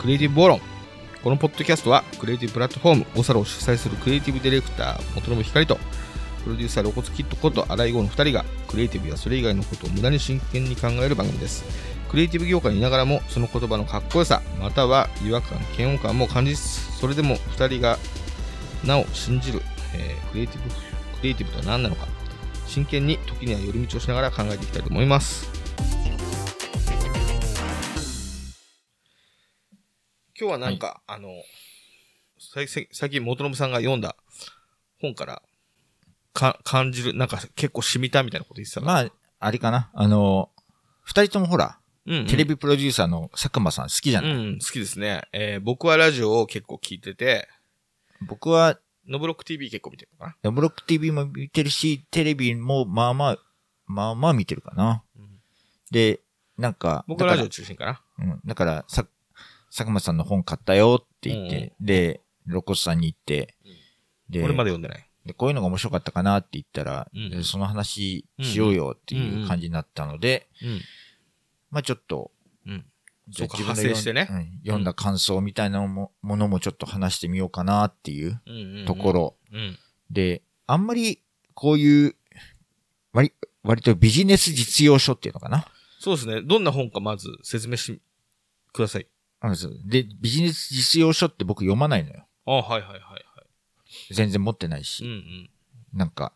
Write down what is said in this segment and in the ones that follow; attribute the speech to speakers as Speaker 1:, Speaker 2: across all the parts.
Speaker 1: クリエイティブ暴論。このポッドキャストは、クリエイティブプラットフォーム、オサロを主催するクリエイティブディレクター、元信光と、プロデューサー、露骨キットこと荒井剛の2人が、クリエイティブやそれ以外のことを無駄に真剣に考える番組です。クリエイティブ業界にいながらも、その言葉のかっこよさ、または違和感、嫌悪感も感じつつ、それでも2人がなお信じる、えークリエイティブ、クリエイティブとは何なのか、真剣に時には寄り道をしながら考えていきたいと思います。今日はなんか、あの、最近元信さんが読んだ本からか感じる、なんか結構染みたみたいなこと言ってた。
Speaker 2: まあ、あれかな。あの、二人ともほら、
Speaker 1: うんうん
Speaker 2: テレビプロデューサーの佐久間さん好きじゃない、
Speaker 1: うん、好きですね。えー僕はラジオを結構聞いてて、
Speaker 2: 僕は、
Speaker 1: ノブロック TV 結構見てるのかな？
Speaker 2: ブロック TV も見てるし、テレビもまあまあ、まあまあ見てるかな。
Speaker 1: うん
Speaker 2: で、なんか、
Speaker 1: 僕はラジオ中心かな。
Speaker 2: ら、うん、だから、さ、佐久間さんの本買ったよって言って、で、露骨さんに行って、で、
Speaker 1: 俺まだ読んでない。
Speaker 2: で、こういうのが面白かったかなって言ったら、
Speaker 1: うん
Speaker 2: でその話しようよっていう感じになったので、
Speaker 1: うん。
Speaker 2: まあちょっと、
Speaker 1: 派生してね
Speaker 2: 読んだ感想みたいなのもものもちょっと話してみようかなっていう
Speaker 1: うんうんうん
Speaker 2: とこ。ろ。
Speaker 1: うん。
Speaker 2: で、あんまりこういう、割、割とビジネス実用書っていうのかな。
Speaker 1: そうですね。どんな本かまず説明してください。
Speaker 2: あで、ビジネス実用書って僕読まないのよ。
Speaker 1: あはいはいはいはい。
Speaker 2: 全然持ってない
Speaker 1: うん
Speaker 2: し。
Speaker 1: うん。
Speaker 2: なんか、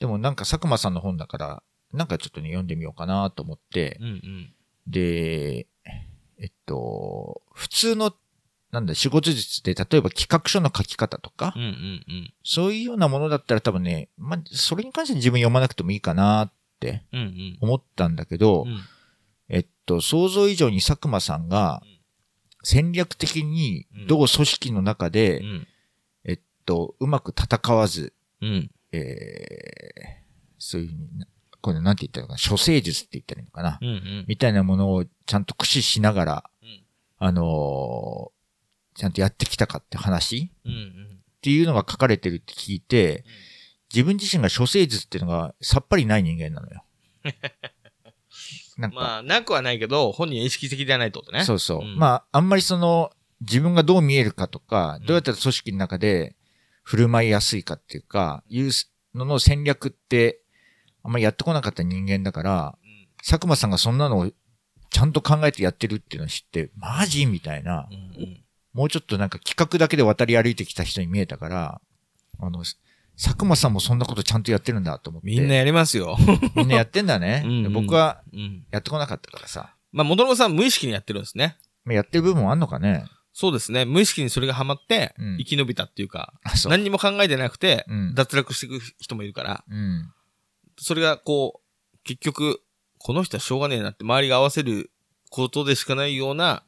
Speaker 2: でもなんか佐久間さんの本だから、なんかちょっとね、読んでみようかなと思って、
Speaker 1: うんうん。
Speaker 2: で、えっと、普通の、なんだ、仕事術で、例えば企画書の書き方とか、
Speaker 1: うんうんうん。
Speaker 2: そういうようなものだったら多分ね、まあ、それに関して自分読まなくてもいいかなって
Speaker 1: うんうん。
Speaker 2: 思ったんだけど、
Speaker 1: うん
Speaker 2: えっと、想像以上に佐久間さんが戦略的に同組織の中で、
Speaker 1: うん。
Speaker 2: えっと、うまく戦わず、
Speaker 1: うん。
Speaker 2: えー、そういうふうにな、これなんて言ったのかな、処世術って言ったらいいのかな、
Speaker 1: うんうん。
Speaker 2: みたいなものをちゃんと駆使しながら、
Speaker 1: うん
Speaker 2: あのーちゃんとやってきたかって話？
Speaker 1: うんうん。
Speaker 2: っていうのが書かれてるって聞いて、自分自身が処世術っていうのがさっぱりない人間なのよ。なんか、
Speaker 1: まあ、なくはないけど、本人は意識的ではないってことね。
Speaker 2: そうそう。
Speaker 1: うん
Speaker 2: まあ、あんまりその、自分がどう見えるかとか
Speaker 1: うん、
Speaker 2: どうやったら組織の中で振る舞いやすいかっていうか、いうのの戦略って、あんまりやってこなかった人間だから、
Speaker 1: うん
Speaker 2: 佐久間さんがそんなのをちゃんと考えてやってるっていうのを知って、マジみたいな
Speaker 1: う、んうん。
Speaker 2: もうちょっとなんか企画だけで渡り歩いてきた人に見えたから、あの、佐久間さんもそんなことちゃんとやってるんだと思って。
Speaker 1: みんなやりますよ。
Speaker 2: みんなやってんだね。
Speaker 1: うんうん
Speaker 2: で僕は
Speaker 1: うん。
Speaker 2: やってこなかったからさ。
Speaker 1: まあ、元信さん無意識にやってるんですね。
Speaker 2: まあやってる部分もあんのかね。
Speaker 1: そうですね。無意識にそれがハマって
Speaker 2: うん、
Speaker 1: 生き延びたっていうか、
Speaker 2: う。
Speaker 1: 何にも考えてなくて
Speaker 2: うん、
Speaker 1: 脱落していく人もいるから、
Speaker 2: うん。
Speaker 1: それがこう、結局、この人はしょうがねえなって周りが合わせることでしかないような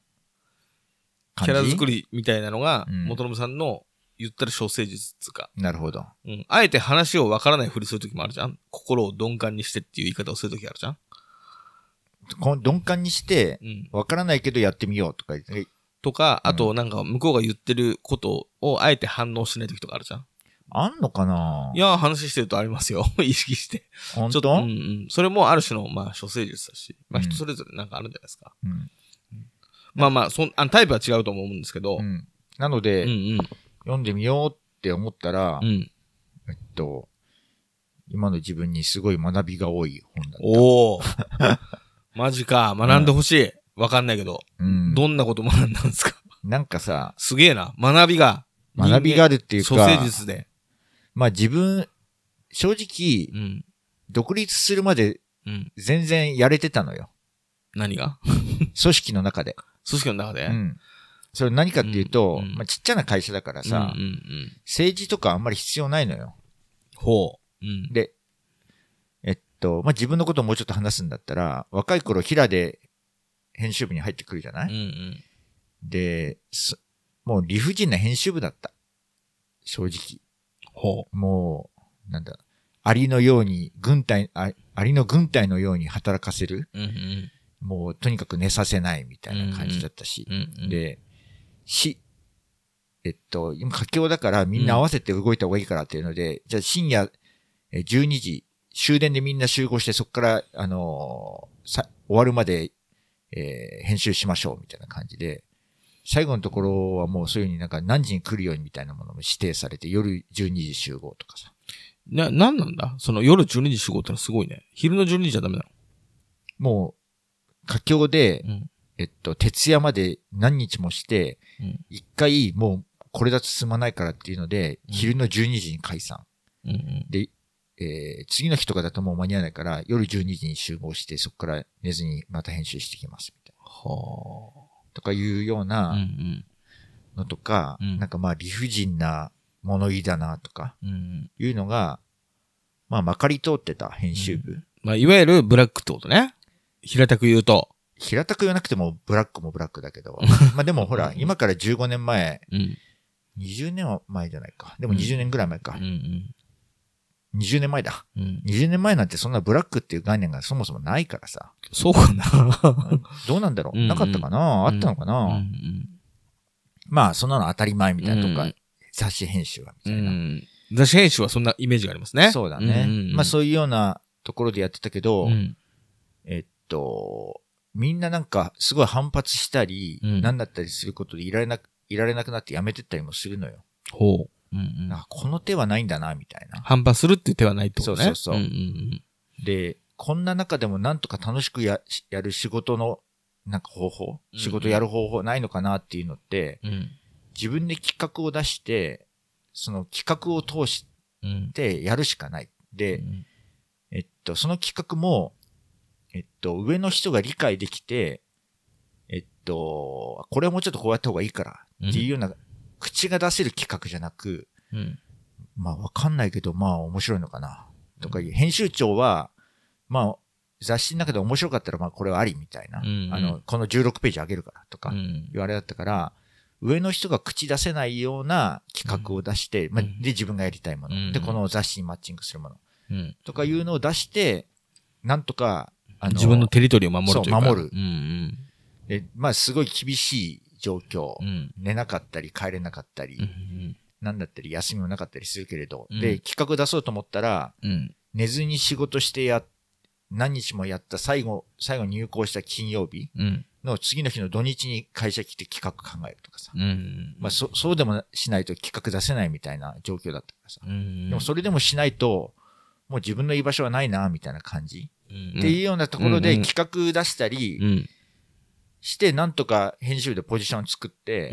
Speaker 1: キャラ作
Speaker 2: り。
Speaker 1: りみたいなのが、
Speaker 2: うん
Speaker 1: 元信さんの言ったら小生術っつうか、
Speaker 2: なるほど。
Speaker 1: うん。あえて話をわからないふりするときもあるじゃん心を鈍感にしてっていう言い方をするときあるじゃん
Speaker 2: この鈍感にして、
Speaker 1: うん。
Speaker 2: わからないけどやってみようとか言って、
Speaker 1: とか、
Speaker 2: うん
Speaker 1: あとなんか向こうが言ってることをあえて反応しないときとかあるじゃん
Speaker 2: あんのかな？い
Speaker 1: やー、話してるとありますよ。意識して。
Speaker 2: 本当？
Speaker 1: ちょっと、うんうん。それもある種の、まあ、処世術だし、まあ、
Speaker 2: うん
Speaker 1: 人それぞれなんかあるんじゃないですか。
Speaker 2: うん。
Speaker 1: まあまあ、そん、あのタイプは違うと思うんですけど、
Speaker 2: うん。なの
Speaker 1: う
Speaker 2: で、
Speaker 1: んうん。
Speaker 2: 読んでみようって思ったら、
Speaker 1: うん。
Speaker 2: えっと、今の自分にすごい学びが多い本だった。
Speaker 1: おお マジか。学んでほしい。わかんないけど。
Speaker 2: うん。
Speaker 1: どんなこと学んだんですか？
Speaker 2: なんかさ、
Speaker 1: すげえな。学びが。
Speaker 2: 学びがあるっていう
Speaker 1: 処
Speaker 2: か、
Speaker 1: 世術で。
Speaker 2: まあ自分、正直、
Speaker 1: うん。
Speaker 2: 独立するまで
Speaker 1: うん。
Speaker 2: 全然やれてたのよ。
Speaker 1: 何が？
Speaker 2: 組織の中で。
Speaker 1: 組織の中で？
Speaker 2: うん。それ何かっていうと、
Speaker 1: うんうん
Speaker 2: まあちっちゃな会社だから
Speaker 1: うん。
Speaker 2: さ、
Speaker 1: うんうんうん。
Speaker 2: 政治とかあんまり必要ないのよ。
Speaker 1: ほう。うん。
Speaker 2: で、えっと、まあ、自分のことをもうちょっと話すんだったら、若い頃平で編集部に入ってくるじゃな
Speaker 1: うんう
Speaker 2: い、
Speaker 1: ん。
Speaker 2: で、そもう理不尽な編集部だった。正直。
Speaker 1: ほ
Speaker 2: もう、なんだ、アリのように、軍隊、あアリの軍隊のように働かせる？
Speaker 1: う。うんうん。
Speaker 2: もう、とにかく寝させないみたいな感じだったし。
Speaker 1: うんうん。
Speaker 2: で、し、えっと、今佳境だからみんな合わせて動いた方がいいからっていうので、じゃあ深夜えー12時、終電でみんな集合してそこから、あのーさ、終わるまで、えー編集しましょうみたいな感じで、最後のところはもうそういうふうになんか何時に来るようにみたいなものも指定されて、夜12時集合とかさ。
Speaker 1: な、なんなんだ？その夜12時集合ってのはすごいね。昼の12時じゃダメな
Speaker 2: もう、佳境で、
Speaker 1: のうん。
Speaker 2: えっと、徹夜まで何日もして、
Speaker 1: うん。
Speaker 2: 一回もうこれだと進まないからっていうので、
Speaker 1: うん
Speaker 2: 昼の12時に解散。
Speaker 1: うんうん。
Speaker 2: で、えー次の日とかだともう間に合わないから、夜12時に集合して、そこから寝ずにまた編集してきます、みたい
Speaker 1: は
Speaker 2: な。とかいうよう。なんのとか、
Speaker 1: うん
Speaker 2: なんかまあ理不尽な物言いだなとか、
Speaker 1: うんうん。
Speaker 2: いうのが、まあまかり通ってた編集部。
Speaker 1: まあ、いわゆるブラックってことね。平たく言うと。
Speaker 2: 平たく言わなくてもブラックもブラックだけど、まあでもほら、今から15年前、
Speaker 1: うん。
Speaker 2: 20年は前じゃないか。でも20年ぐらい前か
Speaker 1: うんう。ん。
Speaker 2: 20年前だ。
Speaker 1: うん。
Speaker 2: 20年前なんてそんなブラックっていう概念がそもそもないからさ。
Speaker 1: そうかな。
Speaker 2: どうなんだろう、
Speaker 1: うんうん
Speaker 2: なかったかな？あったのかな、
Speaker 1: うんうん。
Speaker 2: まあ、そんなの当たり前みたいなとか、
Speaker 1: うん
Speaker 2: 雑誌編集はみ
Speaker 1: う
Speaker 2: たいな。
Speaker 1: ん。雑誌編集はそんなイメージがありますね。
Speaker 2: そうだね。
Speaker 1: んんん
Speaker 2: まあ、そういうようなところでやってたけど、
Speaker 1: うん。
Speaker 2: えっと、みんななんかすごい反発したり、
Speaker 1: うん
Speaker 2: なんだったりすることでいられなく、いられなくなってやめてったりもするのよ。
Speaker 1: ほう。うんうん
Speaker 2: なんかこの手はないんだな、みたいな。
Speaker 1: 反発するっていう手はないってことね。
Speaker 2: そうそうそう
Speaker 1: うんうん
Speaker 2: で、こんな中でもなんとか楽しくややる仕事の、なんか方法、
Speaker 1: うん
Speaker 2: 仕事やる方法ないのかなっていうのって、
Speaker 1: うん。うん。
Speaker 2: 自分で企画を出して、その企画を通し
Speaker 1: うん。
Speaker 2: てやるしかない。で、
Speaker 1: うん
Speaker 2: えっと、その企画も、えっと、上の人が理解できて、えっと、これはもうちょっとこうやった方がいいからっていうような、口が出せる企画じゃなく、
Speaker 1: うん。
Speaker 2: まあわかんないけど、まあ面白いのかな。とかいう、編集長は、まあ、雑誌の中で面白かったら、まあこれはありみたいな。
Speaker 1: うん
Speaker 2: あの、この16ページあげるからとか、
Speaker 1: うん
Speaker 2: 言われだったから、上の人が口出せないような企画を出して、まあ、
Speaker 1: うん
Speaker 2: で、自分がやりたいもの、
Speaker 1: うん
Speaker 2: で、この雑誌にマッチングするもの。
Speaker 1: うん。
Speaker 2: とかいうのを出して、なんとか、あ
Speaker 1: 自分のテリトリーを守るというか。
Speaker 2: そう守る
Speaker 1: うん
Speaker 2: で、まあ、すごい厳しい状況。
Speaker 1: うん。うん。
Speaker 2: 寝なかったり、帰れなかったり、
Speaker 1: うん
Speaker 2: なんだったり、休みもなかったりするけれど、
Speaker 1: うん
Speaker 2: で、企画出そうと思ったら、
Speaker 1: うん。
Speaker 2: 寝ずに仕事してや、何日もやった最後、最後入校した金曜日
Speaker 1: うん。
Speaker 2: の次の日の土日に会社来て企画考えるとかさ。
Speaker 1: うん。
Speaker 2: まあ、そ、そうでもしないと企画出せないみたいな状況だったからさ。
Speaker 1: うん。
Speaker 2: でもそれでもしないと、もう自分の居場所はないな、みたいな感じ。
Speaker 1: うん、
Speaker 2: っていうようなところで企画出したり
Speaker 1: うん。
Speaker 2: して、なんとか編集でポジションを作って。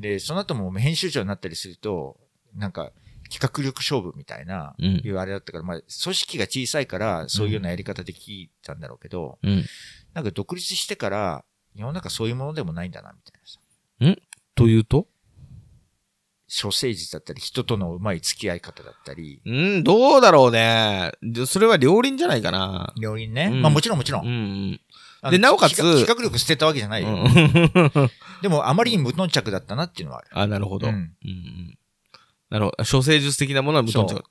Speaker 2: で、その後も編集長になったりすると、なんか、企画力勝負みたいな、
Speaker 1: うん
Speaker 2: いうあれだったから、まあ、組織が小さいから、そういうようなやり方できたんだろうけど、
Speaker 1: うん。
Speaker 2: なんか独立してから、世の中そういうものでもないんだな、みたいなさ。
Speaker 1: というと？
Speaker 2: 処世術だったり、人とのうまい付き合い方だったり、
Speaker 1: うん、どうだろうね。でそれは両輪じゃないかな。
Speaker 2: 両輪ね。
Speaker 1: うん
Speaker 2: まあもちろんもちろん。
Speaker 1: うんうん。でなおかつ
Speaker 2: 企画企画力捨てたわけじゃないよ。
Speaker 1: うん
Speaker 2: でも、あまりに無頓着だったなっていうのはある。
Speaker 1: あ、なるほど。
Speaker 2: う
Speaker 1: うんんうんなるほど。処世術的なものは無頓着。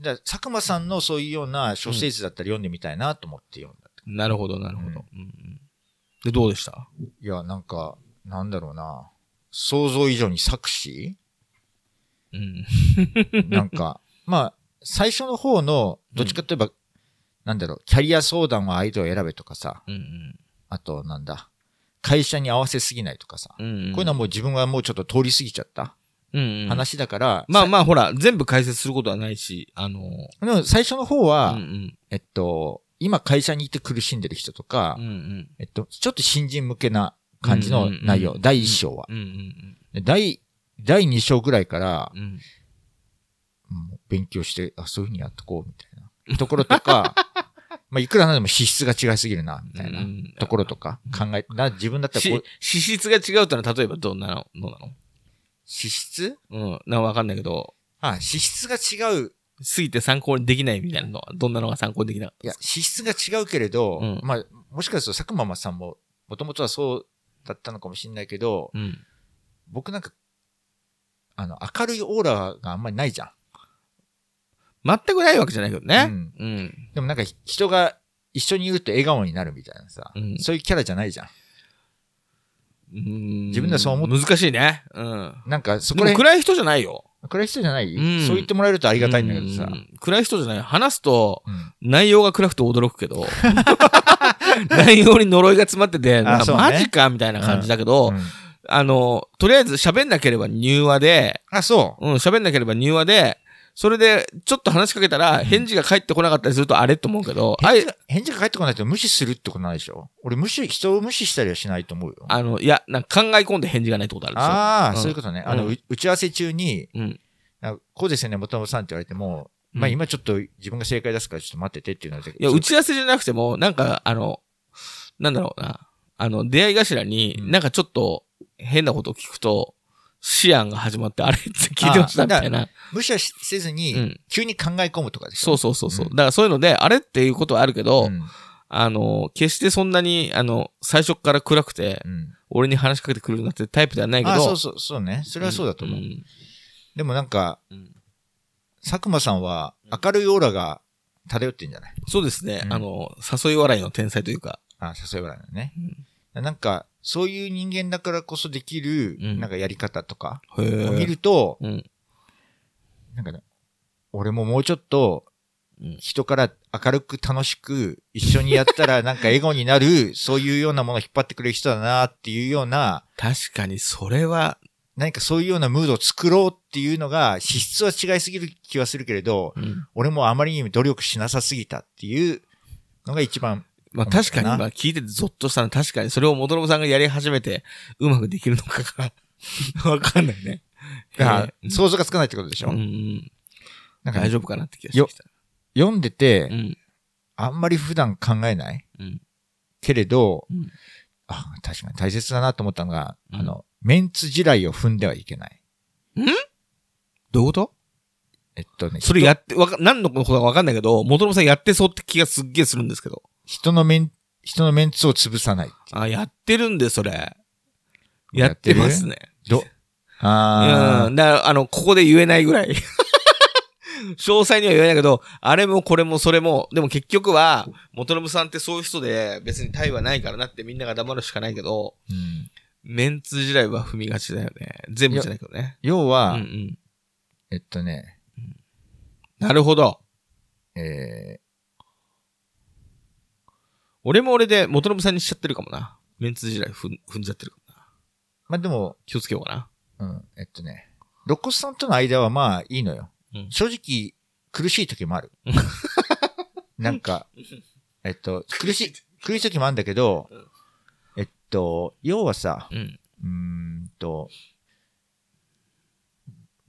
Speaker 2: じゃあ、佐久間さんのそういうような処世術だったら読んでみたいなと思って読んだ。
Speaker 1: なるほど、なるほど。うんうんで、どうでした？
Speaker 2: いや、なんか、なんだろうな。想像以上に作詞？
Speaker 1: うん。
Speaker 2: なんか、まあ、最初の方の、どっちかといえば、なんだろう、キャリア相談は相手を選べとかさ、
Speaker 1: うん
Speaker 2: あと、なんだ、会社に合わせすぎないとかさ、
Speaker 1: うん。うんうん
Speaker 2: こういうのはもう自分はもうちょっと通り過ぎちゃった
Speaker 1: うんうん。
Speaker 2: 話だから、
Speaker 1: まあまあ、ほら、全部解説することはないし、あの
Speaker 2: でも最初の方は、
Speaker 1: うんうん。
Speaker 2: えっと、今会社にいて苦しんでる人とか、
Speaker 1: うんうん。
Speaker 2: えっと、ちょっと新人向けな感じの内容、第一章は。
Speaker 1: うんうん
Speaker 2: で第、第二章ぐらいから
Speaker 1: うん。
Speaker 2: 勉強して、あ、そういうふうにやっとこう、みたいな。ところとか、まあ、いくらなんでも資質が違いすぎるな、みたいな
Speaker 1: うん
Speaker 2: ところとか考え、な、自分だったらこ
Speaker 1: し
Speaker 2: う、
Speaker 1: 資質が違うってのは、例えばどんなの？どうなの？
Speaker 2: 資質？
Speaker 1: うん。なんかわかんないけど、
Speaker 2: あ、資質が違う。
Speaker 1: すぎて参考にできないみたいなのは、どんなのが参考にできなかった
Speaker 2: いや、資質が違うけれど、
Speaker 1: うん。
Speaker 2: まあ、もしかすると佐久間さんも、もともとはそうだったのかもしれないけど、
Speaker 1: うん。
Speaker 2: 僕なんか、あの、明るいオーラがあんまりないじゃん。
Speaker 1: 全くないわけじゃないけどね。
Speaker 2: うん
Speaker 1: うん。
Speaker 2: でもなんかひ人が一緒にいると笑顔になるみたいなさ、
Speaker 1: うん
Speaker 2: そういうキャラじゃないじゃん。
Speaker 1: うん
Speaker 2: 自分ではそう思っ
Speaker 1: 難しいね。うん。
Speaker 2: なんかそこら
Speaker 1: 暗い人じゃないよ。
Speaker 2: 暗い人じゃない、
Speaker 1: うん
Speaker 2: そう言ってもらえるとありがたいんだけどさ。
Speaker 1: うん暗い人じゃない。話すと、
Speaker 2: うん
Speaker 1: 内容が暗くて驚くけど、内容に呪いが詰まってて、
Speaker 2: ね
Speaker 1: マジかみたいな感じだけど、
Speaker 2: うん
Speaker 1: あの、とりあえず喋んなければ入話で、
Speaker 2: あ、そ
Speaker 1: うん、喋んなければ入話で、それで、ちょっと話しかけたら、返事が返ってこなかったりすると、あれと思うけど、
Speaker 2: 返事が、返事が返ってこないと無視するってことないでしょ？俺無視、人を無視したりはしないと思うよ。
Speaker 1: あの、いや、なんか考え込んで返事がないってことあるんですよ。
Speaker 2: ああ、
Speaker 1: うん
Speaker 2: そういうことね。あの、
Speaker 1: うん
Speaker 2: う打ち合わせ中に、
Speaker 1: うん。
Speaker 2: あこうですよね、元々さんって言われても、まあ
Speaker 1: うん
Speaker 2: 今ちょっと自分が正解出すからちょっと待っててっていうので。
Speaker 1: いや、打ち合わせじゃなくても、なんか、あの、なんだろうな。あの、出会い頭に、
Speaker 2: うん
Speaker 1: なんかちょっと変なことを聞くと、思案が始まって、あれって聞いてましたみたいな。
Speaker 2: 無視はしせずに、
Speaker 1: うん
Speaker 2: 急に考え込むとかでしょ？
Speaker 1: そうそうそうそう。
Speaker 2: うん
Speaker 1: だからそういうので、あれっていうことはあるけど、
Speaker 2: うん
Speaker 1: あの、決してそんなに、あの、最初から暗くて、
Speaker 2: うん。
Speaker 1: 俺に話しかけてくるなってタイプではないけど、
Speaker 2: あそうそう、そうね。それはそうだと思う。
Speaker 1: ん
Speaker 2: でもなんか、
Speaker 1: うん
Speaker 2: 佐久間さんは明るいオーラが漂ってんじゃない？
Speaker 1: そうですね、
Speaker 2: うん
Speaker 1: あの、誘い笑いの天才というか、
Speaker 2: あ、誘い笑いのね。
Speaker 1: うん。
Speaker 2: なんか、そういう人間だからこそできる、
Speaker 1: うん。
Speaker 2: なんかやり方とかを見ると、
Speaker 1: うん。
Speaker 2: なんかね、俺ももうちょっと
Speaker 1: うん、
Speaker 2: 人から明るく楽しく一緒にやったら なんか笑顔になる、そういうようなものを引っ張ってくれる人だなっていうような、
Speaker 1: 確かにそれは、
Speaker 2: 何かそういうようなムードを作ろうっていうのが、資質は違いすぎる気はするけれど、
Speaker 1: うん。
Speaker 2: 俺もあまりにも努力しなさすぎたっていうのが一番、
Speaker 1: まあ確かに、まあ聞いててゾッとしたのは確かにそれを元信さんがやり始めてうまくできるのかが わかんないね。
Speaker 2: が
Speaker 1: えー
Speaker 2: 想像がつかないってことでしょ、
Speaker 1: うんうん、
Speaker 2: なんかね
Speaker 1: 大丈夫かなって気がしてきた。
Speaker 2: 読んでて、
Speaker 1: うん。
Speaker 2: あんまり普段考えない
Speaker 1: うん。
Speaker 2: けれど、
Speaker 1: うん
Speaker 2: あ、確かに大切だなと思ったのが、
Speaker 1: うん
Speaker 2: あの、メンツ地雷を踏んではいけない。
Speaker 1: どういうこと？
Speaker 2: えっとね、
Speaker 1: それやって、わか、何のことかわかんないけど、元信さんやってそうって気がすっげえするんですけど。
Speaker 2: 人のメン、人のメンツを潰さない。
Speaker 1: あ、やってるんで、それ。やってますね。
Speaker 2: ど、あ
Speaker 1: うん。だから、あの、ここで言えないぐらい。詳細には言えないけど、あれもこれもそれも、でも結局は、元信さんってそういう人で、別にタイはないからなってみんなが黙るしかないけど、
Speaker 2: ーうん
Speaker 1: メンツ時代は踏みがちだよね。全部じゃないけどね。う
Speaker 2: 要は、
Speaker 1: んうん。
Speaker 2: えっとね、
Speaker 1: なるほど。
Speaker 2: え
Speaker 1: 俺も俺で元信さんにしちゃってるかもな。メンツ時代踏ん踏んじゃってるかもな。
Speaker 2: ー、まあ、でも、
Speaker 1: 気をつけようかな。
Speaker 2: うん、えっとね、肋骨さんとの間はまあいいのよ。
Speaker 1: うん
Speaker 2: 正直、苦しい時もある。なんか、えっと、苦しい、苦しい時もあるんだけど
Speaker 1: うん、
Speaker 2: えっと、要はさ、
Speaker 1: うん。
Speaker 2: うーんと、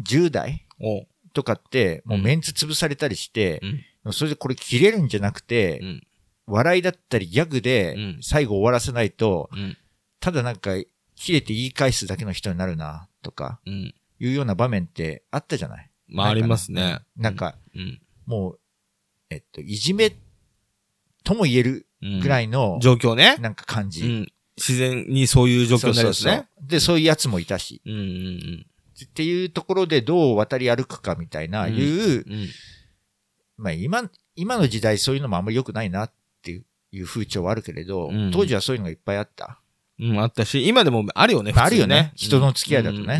Speaker 2: 10代
Speaker 1: おう。
Speaker 2: とかって、もうメンツ潰されたりして
Speaker 1: う、ん。
Speaker 2: それでこれ切れるんじゃなくて、
Speaker 1: うん。
Speaker 2: 笑いだったりギャグで
Speaker 1: うん
Speaker 2: 最後終わらせないと、
Speaker 1: うん。
Speaker 2: ただなんか切れて言い返すだけの人になるな、とか、
Speaker 1: うん。
Speaker 2: いうような場面ってあったじゃない？
Speaker 1: まあ、ありますね。
Speaker 2: なんか、
Speaker 1: うん。
Speaker 2: もう、えっと、いじめとも言える
Speaker 1: うん。
Speaker 2: ぐらいの、
Speaker 1: 状況ね。
Speaker 2: なんか感じ。
Speaker 1: うん。自然にそういう状況になるんですね。
Speaker 2: そうそうそうで、そういうやつもいたし。
Speaker 1: うんうん
Speaker 2: っていうところでどう渡り歩くかみたいな、
Speaker 1: うん
Speaker 2: いう、
Speaker 1: うん。うん。
Speaker 2: まあ今、今の時代そういうのもあんまり良くないなっていう風潮はあるけれど、
Speaker 1: うん。
Speaker 2: 当時はそういうのがいっぱいあった。
Speaker 1: うん、あったし、今でもあるよね、
Speaker 2: まああるよね。人の付き合いだとね。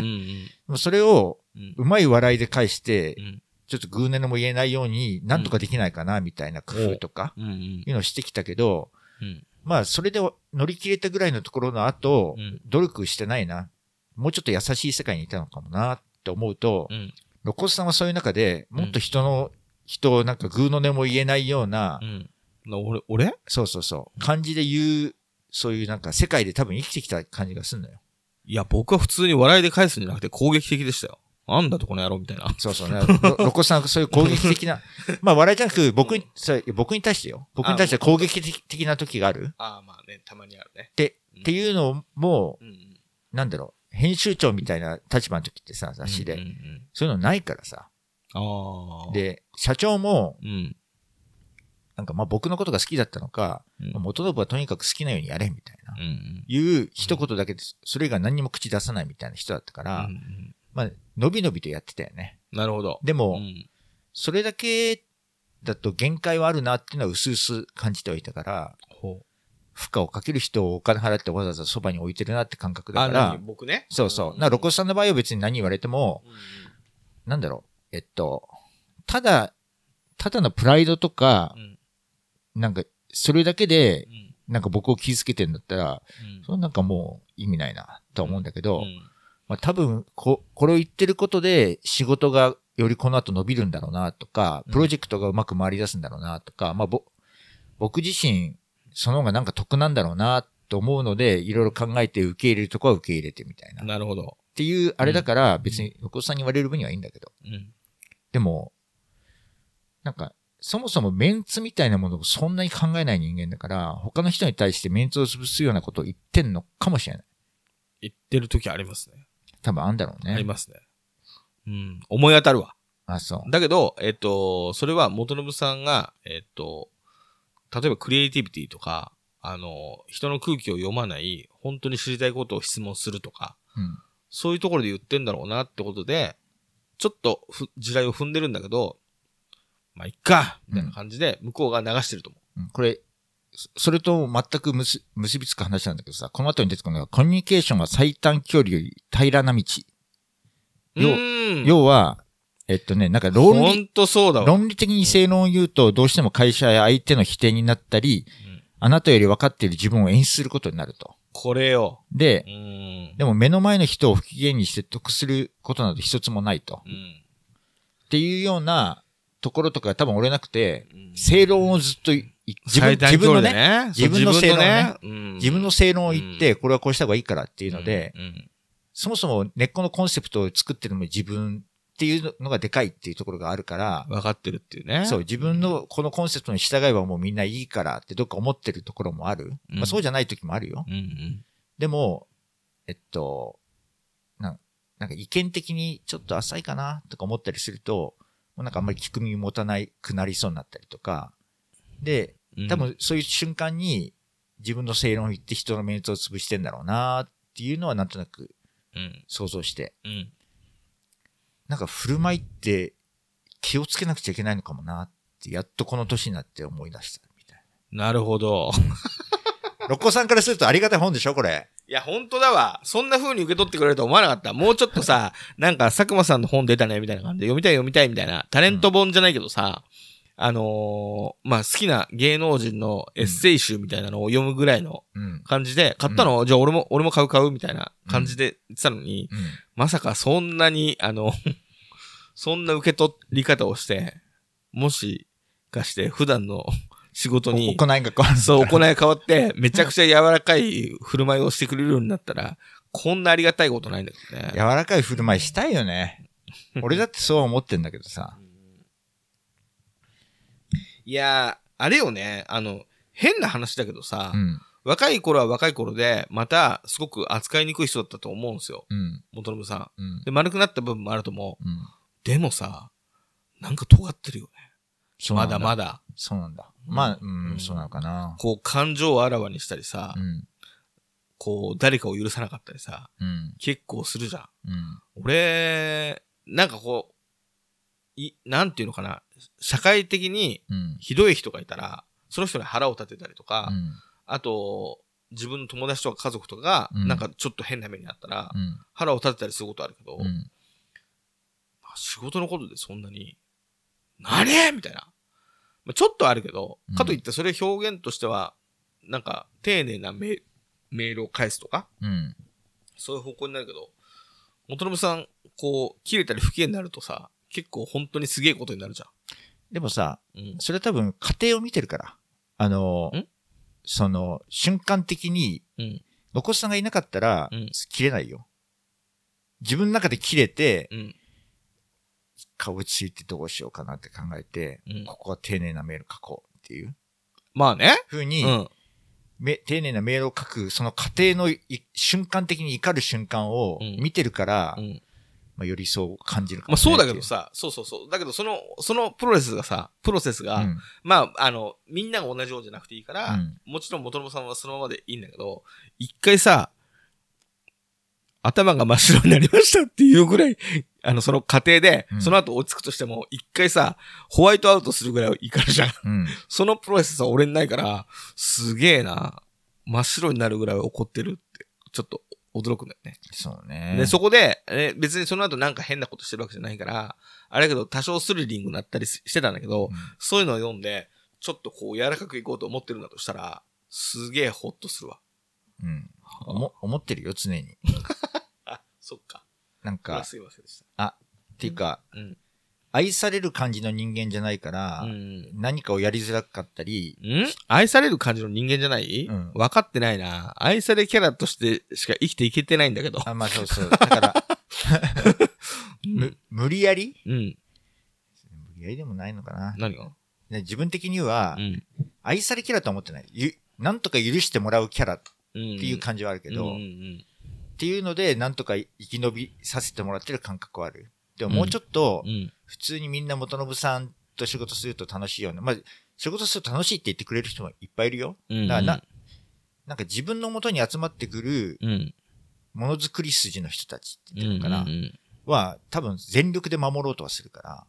Speaker 1: うん
Speaker 2: それを
Speaker 1: う
Speaker 2: まい笑いで返して
Speaker 1: う、ん。
Speaker 2: ちょっとグーネのも言えないように、なんとかできないかなみたいな工夫とか、いうのをしてきたけど、
Speaker 1: うん。
Speaker 2: まあそれで乗り切れたぐらいのところの後、
Speaker 1: うん。
Speaker 2: 努力してないな。もうちょっと優しい世界にいたのかもなって思うと、
Speaker 1: うん。
Speaker 2: 露骨さんはそういう中で、もっと人の、人をなんかグーの音も言えないような、
Speaker 1: うんな俺、俺？
Speaker 2: そうそうそう、感じで言う、そういうなんか世界で多分生きてきた感じがするのよ。
Speaker 1: いや、僕は普通に笑いで返すんじゃなくて攻撃的でしたよ。なんだとこの野郎みたいな。
Speaker 2: そうそうね。ろ露骨さんはそういう攻撃的な、まあ笑いじゃなく、僕に、僕に対してよ。僕に対して攻撃的な時がある
Speaker 1: ああ、まあね、たまにあるね。
Speaker 2: って、っていうのも、
Speaker 1: うんうん。
Speaker 2: なんだろう、編集長みたいな立場の時ってさ、雑誌で、
Speaker 1: うんうん
Speaker 2: そういうのないからさ。
Speaker 1: うん、ああ。、
Speaker 2: で、社長も、
Speaker 1: うん。
Speaker 2: なんかまあ僕のことが好きだったのか、
Speaker 1: うん
Speaker 2: 元信はとにかく好きなようにやれみたいな
Speaker 1: う。ん
Speaker 2: いう一言だけです。それ以外何にも口出さないみたいな人だったか
Speaker 1: うん。
Speaker 2: ら、
Speaker 1: うんうん
Speaker 2: まあ、伸び伸びとやってたよね。
Speaker 1: なるほど。
Speaker 2: でも、
Speaker 1: うん
Speaker 2: それだけだと限界はあるなっていうのは薄々感じてはいたから。負荷をかける人をお金払ってわざわざそばに置いてるなって感覚だ
Speaker 1: あ、
Speaker 2: から
Speaker 1: 何、僕ね。
Speaker 2: そうそう。な、露骨さんの場合は別に何言われても、なんだろう、えっと、ただ、ただのプライドとか
Speaker 1: う、ん
Speaker 2: なんか、それだけで
Speaker 1: うん
Speaker 2: なんか僕を傷つけてんだったら、
Speaker 1: うん
Speaker 2: それなんかもう意味ないな、とは思うんだけど、
Speaker 1: うん
Speaker 2: まあ多分、こ、これを言ってることで仕事がよりこの後伸びるんだろうなとか、
Speaker 1: うん
Speaker 2: プロジェクトがうまく回り出すんだろうなとか、まあぼ、僕自身、その方がなんか得なんだろうなと思うので、いろいろ考えて受け入れるとこは受け入れてみたいな。っ
Speaker 1: なるほど。
Speaker 2: ていう、あれだから別に横尾さんに言われる分にはいいんだけど。
Speaker 1: うん。
Speaker 2: でも、なんか、そもそもメンツみたいなものをそんなに考えない人間だから、他の人に対してメンツを潰すようなことを言ってんのかもしれない。
Speaker 1: 言ってる時ありますね。
Speaker 2: 多分あんだろうね。
Speaker 1: ありますね。うん。思い当たるわ。
Speaker 2: あ、そう。
Speaker 1: だけど、えっと、それは元信さんが、えっと、例えばクリエイティビティとか、あの、人の空気を読まない、本当に知りたいことを質問するとか、
Speaker 2: うん。
Speaker 1: そういうところで言ってんだろうなってことで、ちょっとふ地雷を踏んでるんだけど、まあ、いっかみたいな感じで、向こうが流してると思
Speaker 2: うんこれ、そそれと全く結結びつく話なんだけどさ、この後に出てくるのが、コミュニケーションは最短距離より平らな道。
Speaker 1: う。
Speaker 2: 要は、えっとね、なんか論
Speaker 1: ほ
Speaker 2: 理。論理的に正論を言うと、どうしても会社や相手の否定になったり、
Speaker 1: うん
Speaker 2: あなたより分かっている自分を演出することになると。
Speaker 1: これよ。
Speaker 2: で
Speaker 1: う、ん。
Speaker 2: でも目の前の人を不機嫌にして得することなど一つもないと。
Speaker 1: うん。
Speaker 2: っていうようなところとか多分俺なくて、
Speaker 1: うん。
Speaker 2: 正論をずっとい自分自分のね、
Speaker 1: ね、
Speaker 2: 自分の正論ね
Speaker 1: 自分の
Speaker 2: 正論を言って、これはこうした方がいいからっていうので、そもそも根っこのコンセプトを作ってるのも自分っていうのがでかいっていうところがあるから、
Speaker 1: 分かってるっていうね。
Speaker 2: そう、自分のこのコンセプトに従えばもうみんないいからってどっか思ってるところもある。
Speaker 1: うん。
Speaker 2: まあそうじゃない時もあるよ。でも、えっと、なんなんか意見的にちょっと浅いかなとか思ったりすると、もうなんかあんまり聞く耳持たないくなりそうになったりとか、で、
Speaker 1: うん
Speaker 2: 多分そういう瞬間に自分の正論を言って人のメンツを潰してんだろうなっていうのはなんとなく
Speaker 1: うん。
Speaker 2: 想像して、
Speaker 1: うん。
Speaker 2: なんか振る舞いって気をつけなくちゃいけないのかもなって、やっとこの年になって思い出したみたい
Speaker 1: なるほど。
Speaker 2: な。六甲さんからするとありがたい本でしょこれ。
Speaker 1: いや、本当だわ。そんな風に受け取ってくれると思わなかった。もうちょっとさ、なんか、佐久間さんの本出たね、みたいな感じで、読みたい読みたいみたいな、タレント本じゃないけどさ、あのーまあ、好きな芸能人のエッセイ集みたいなのを読むぐらいの
Speaker 2: うん。
Speaker 1: 感じで、買ったの、じゃあ俺も、俺も買う買う？みたいな感じで言ってたのに、
Speaker 2: うん。
Speaker 1: まさかそんなに、あの、そんな受け取り方をして、もしかして普段の仕事に、
Speaker 2: 行いが変わる。
Speaker 1: そう、行い変わって、めちゃくちゃ柔らかい振る舞いをしてくれるようになったら、こんなありがたいことないんだけどね。
Speaker 2: 柔らかい振る舞いしたいよね。俺だってそう思ってんだけどさ。
Speaker 1: いやー、あれよね、あの、変な話だけどさ、
Speaker 2: うん。
Speaker 1: 若い頃は若い頃で、また、すごく扱いにくい人だったと思うんですよ。
Speaker 2: うん。
Speaker 1: 元信さん。
Speaker 2: うん。
Speaker 1: で、丸くなった部分もあると思う。
Speaker 2: うん。
Speaker 1: でもさ、なんか尖ってるよね。ま
Speaker 2: そうなん
Speaker 1: だまだ。
Speaker 2: そうなんだ。まあ、う
Speaker 1: うん
Speaker 2: ん、そうなのかな。
Speaker 1: こう、感情をあらわにしたりさ、
Speaker 2: うん。
Speaker 1: こう、誰かを許さなかったりさ、
Speaker 2: うん。
Speaker 1: 結構するじゃん。
Speaker 2: うん。
Speaker 1: 俺、なんかこう、い、なんていうのかな、社会的に
Speaker 2: うん。
Speaker 1: ひどい人がいたら、その人に腹を立てたりとか、
Speaker 2: うん。
Speaker 1: あと、自分の友達とか家族とかが、
Speaker 2: うん
Speaker 1: なんかちょっと変な目にあったら、
Speaker 2: うん。
Speaker 1: 腹を立てたりすることあるけど、
Speaker 2: うん。
Speaker 1: 仕事のことでそんなに、何みたいな。まあちょっとあるけど
Speaker 2: うん、
Speaker 1: かといってそれ表現としては、なんか丁寧なメメールを返すとか、
Speaker 2: うん。
Speaker 1: そういう方向になるけど、元信さん、こう、切れたり不機嫌になるとさ、結構本当にすげえことになるじゃ
Speaker 2: でもさ、
Speaker 1: ん。うん。
Speaker 2: それは多分家庭を見てるから。あの
Speaker 1: ん、
Speaker 2: その、瞬間的に、
Speaker 1: うん。
Speaker 2: 残さんがいなかったら
Speaker 1: うん、
Speaker 2: 切れないよ。自分の中で切れて、
Speaker 1: うん。
Speaker 2: 顔ついてどうしようかなって考えて、
Speaker 1: うん
Speaker 2: ここは丁寧なメール書こうっていう
Speaker 1: まあね。
Speaker 2: ふうに、
Speaker 1: うん。
Speaker 2: め丁寧なメールを書く、その過程のい瞬間的に怒る瞬間を
Speaker 1: うん
Speaker 2: 見てるから、
Speaker 1: うん。
Speaker 2: まあ、よりそう感じるか
Speaker 1: まあそうだけど
Speaker 2: さ、
Speaker 1: さ、そうそうそう。だけどその、そのプロセスがさ、プロセスが、
Speaker 2: うん
Speaker 1: まあ、あの、みんなが同じようじゃなくていいから、
Speaker 2: うん
Speaker 1: もちろん元信さんはそのままでいいんだけど、一回さ、頭が真っ白になりましたっていうぐらい、あの、その過程で、
Speaker 2: うん
Speaker 1: その後追いつくとしても、一回さ、ホワイトアウトするぐらいいかるじゃん。
Speaker 2: うん。
Speaker 1: そのプロセスは俺にないから、すげえな、真っ白になるぐらい怒ってるって、ちょっと驚くんだよね。
Speaker 2: そうね。
Speaker 1: で、そこで、え別にその後なんか変なことしてるわけじゃないから、あれだけど多少スリリングになったりししてたんだけど、
Speaker 2: うん
Speaker 1: そういうのを読んで、ちょっとこう柔らかくいこうと思ってるんだとしたら、すげえホッとするわ。
Speaker 2: うん。思思ってるよ、常に。
Speaker 1: あ、そっか。
Speaker 2: なんか、
Speaker 1: すいませんでし
Speaker 2: っていうか、
Speaker 1: た。うん。
Speaker 2: 愛される感じの人間じゃないから、
Speaker 1: うん。
Speaker 2: 何かをやりづらかったり、
Speaker 1: ん？愛される感じの人間じゃない、
Speaker 2: うん
Speaker 1: 分かってないな。愛されキャラとしてしか生きていけてないんだけど。
Speaker 2: あ、まあそうそう。だから、む無理やり？
Speaker 1: うん。
Speaker 2: 無理やりでもないのかな。
Speaker 1: 何が？
Speaker 2: で自分的には
Speaker 1: う、ん。
Speaker 2: 愛されキャラとは思ってない。ゆなんとか許してもらうキャラっ
Speaker 1: って
Speaker 2: いう感じはあるけど、
Speaker 1: うんうん
Speaker 2: っていうので、なんとか生き延びさせてもらってる感覚はある。でももうちょっと。普通にみんな元信さんと仕事すると楽しいよね。まあ、仕事すると楽しいって言ってくれる人もいっぱいいるよ。
Speaker 1: うん。
Speaker 2: だからな、なんか自分の元に集まってくる
Speaker 1: うん。
Speaker 2: ものづくり筋の人たちって
Speaker 1: うん。
Speaker 2: 言ってるのかな、
Speaker 1: うんうん
Speaker 2: は、多分全力で守ろうとはするから。
Speaker 1: あ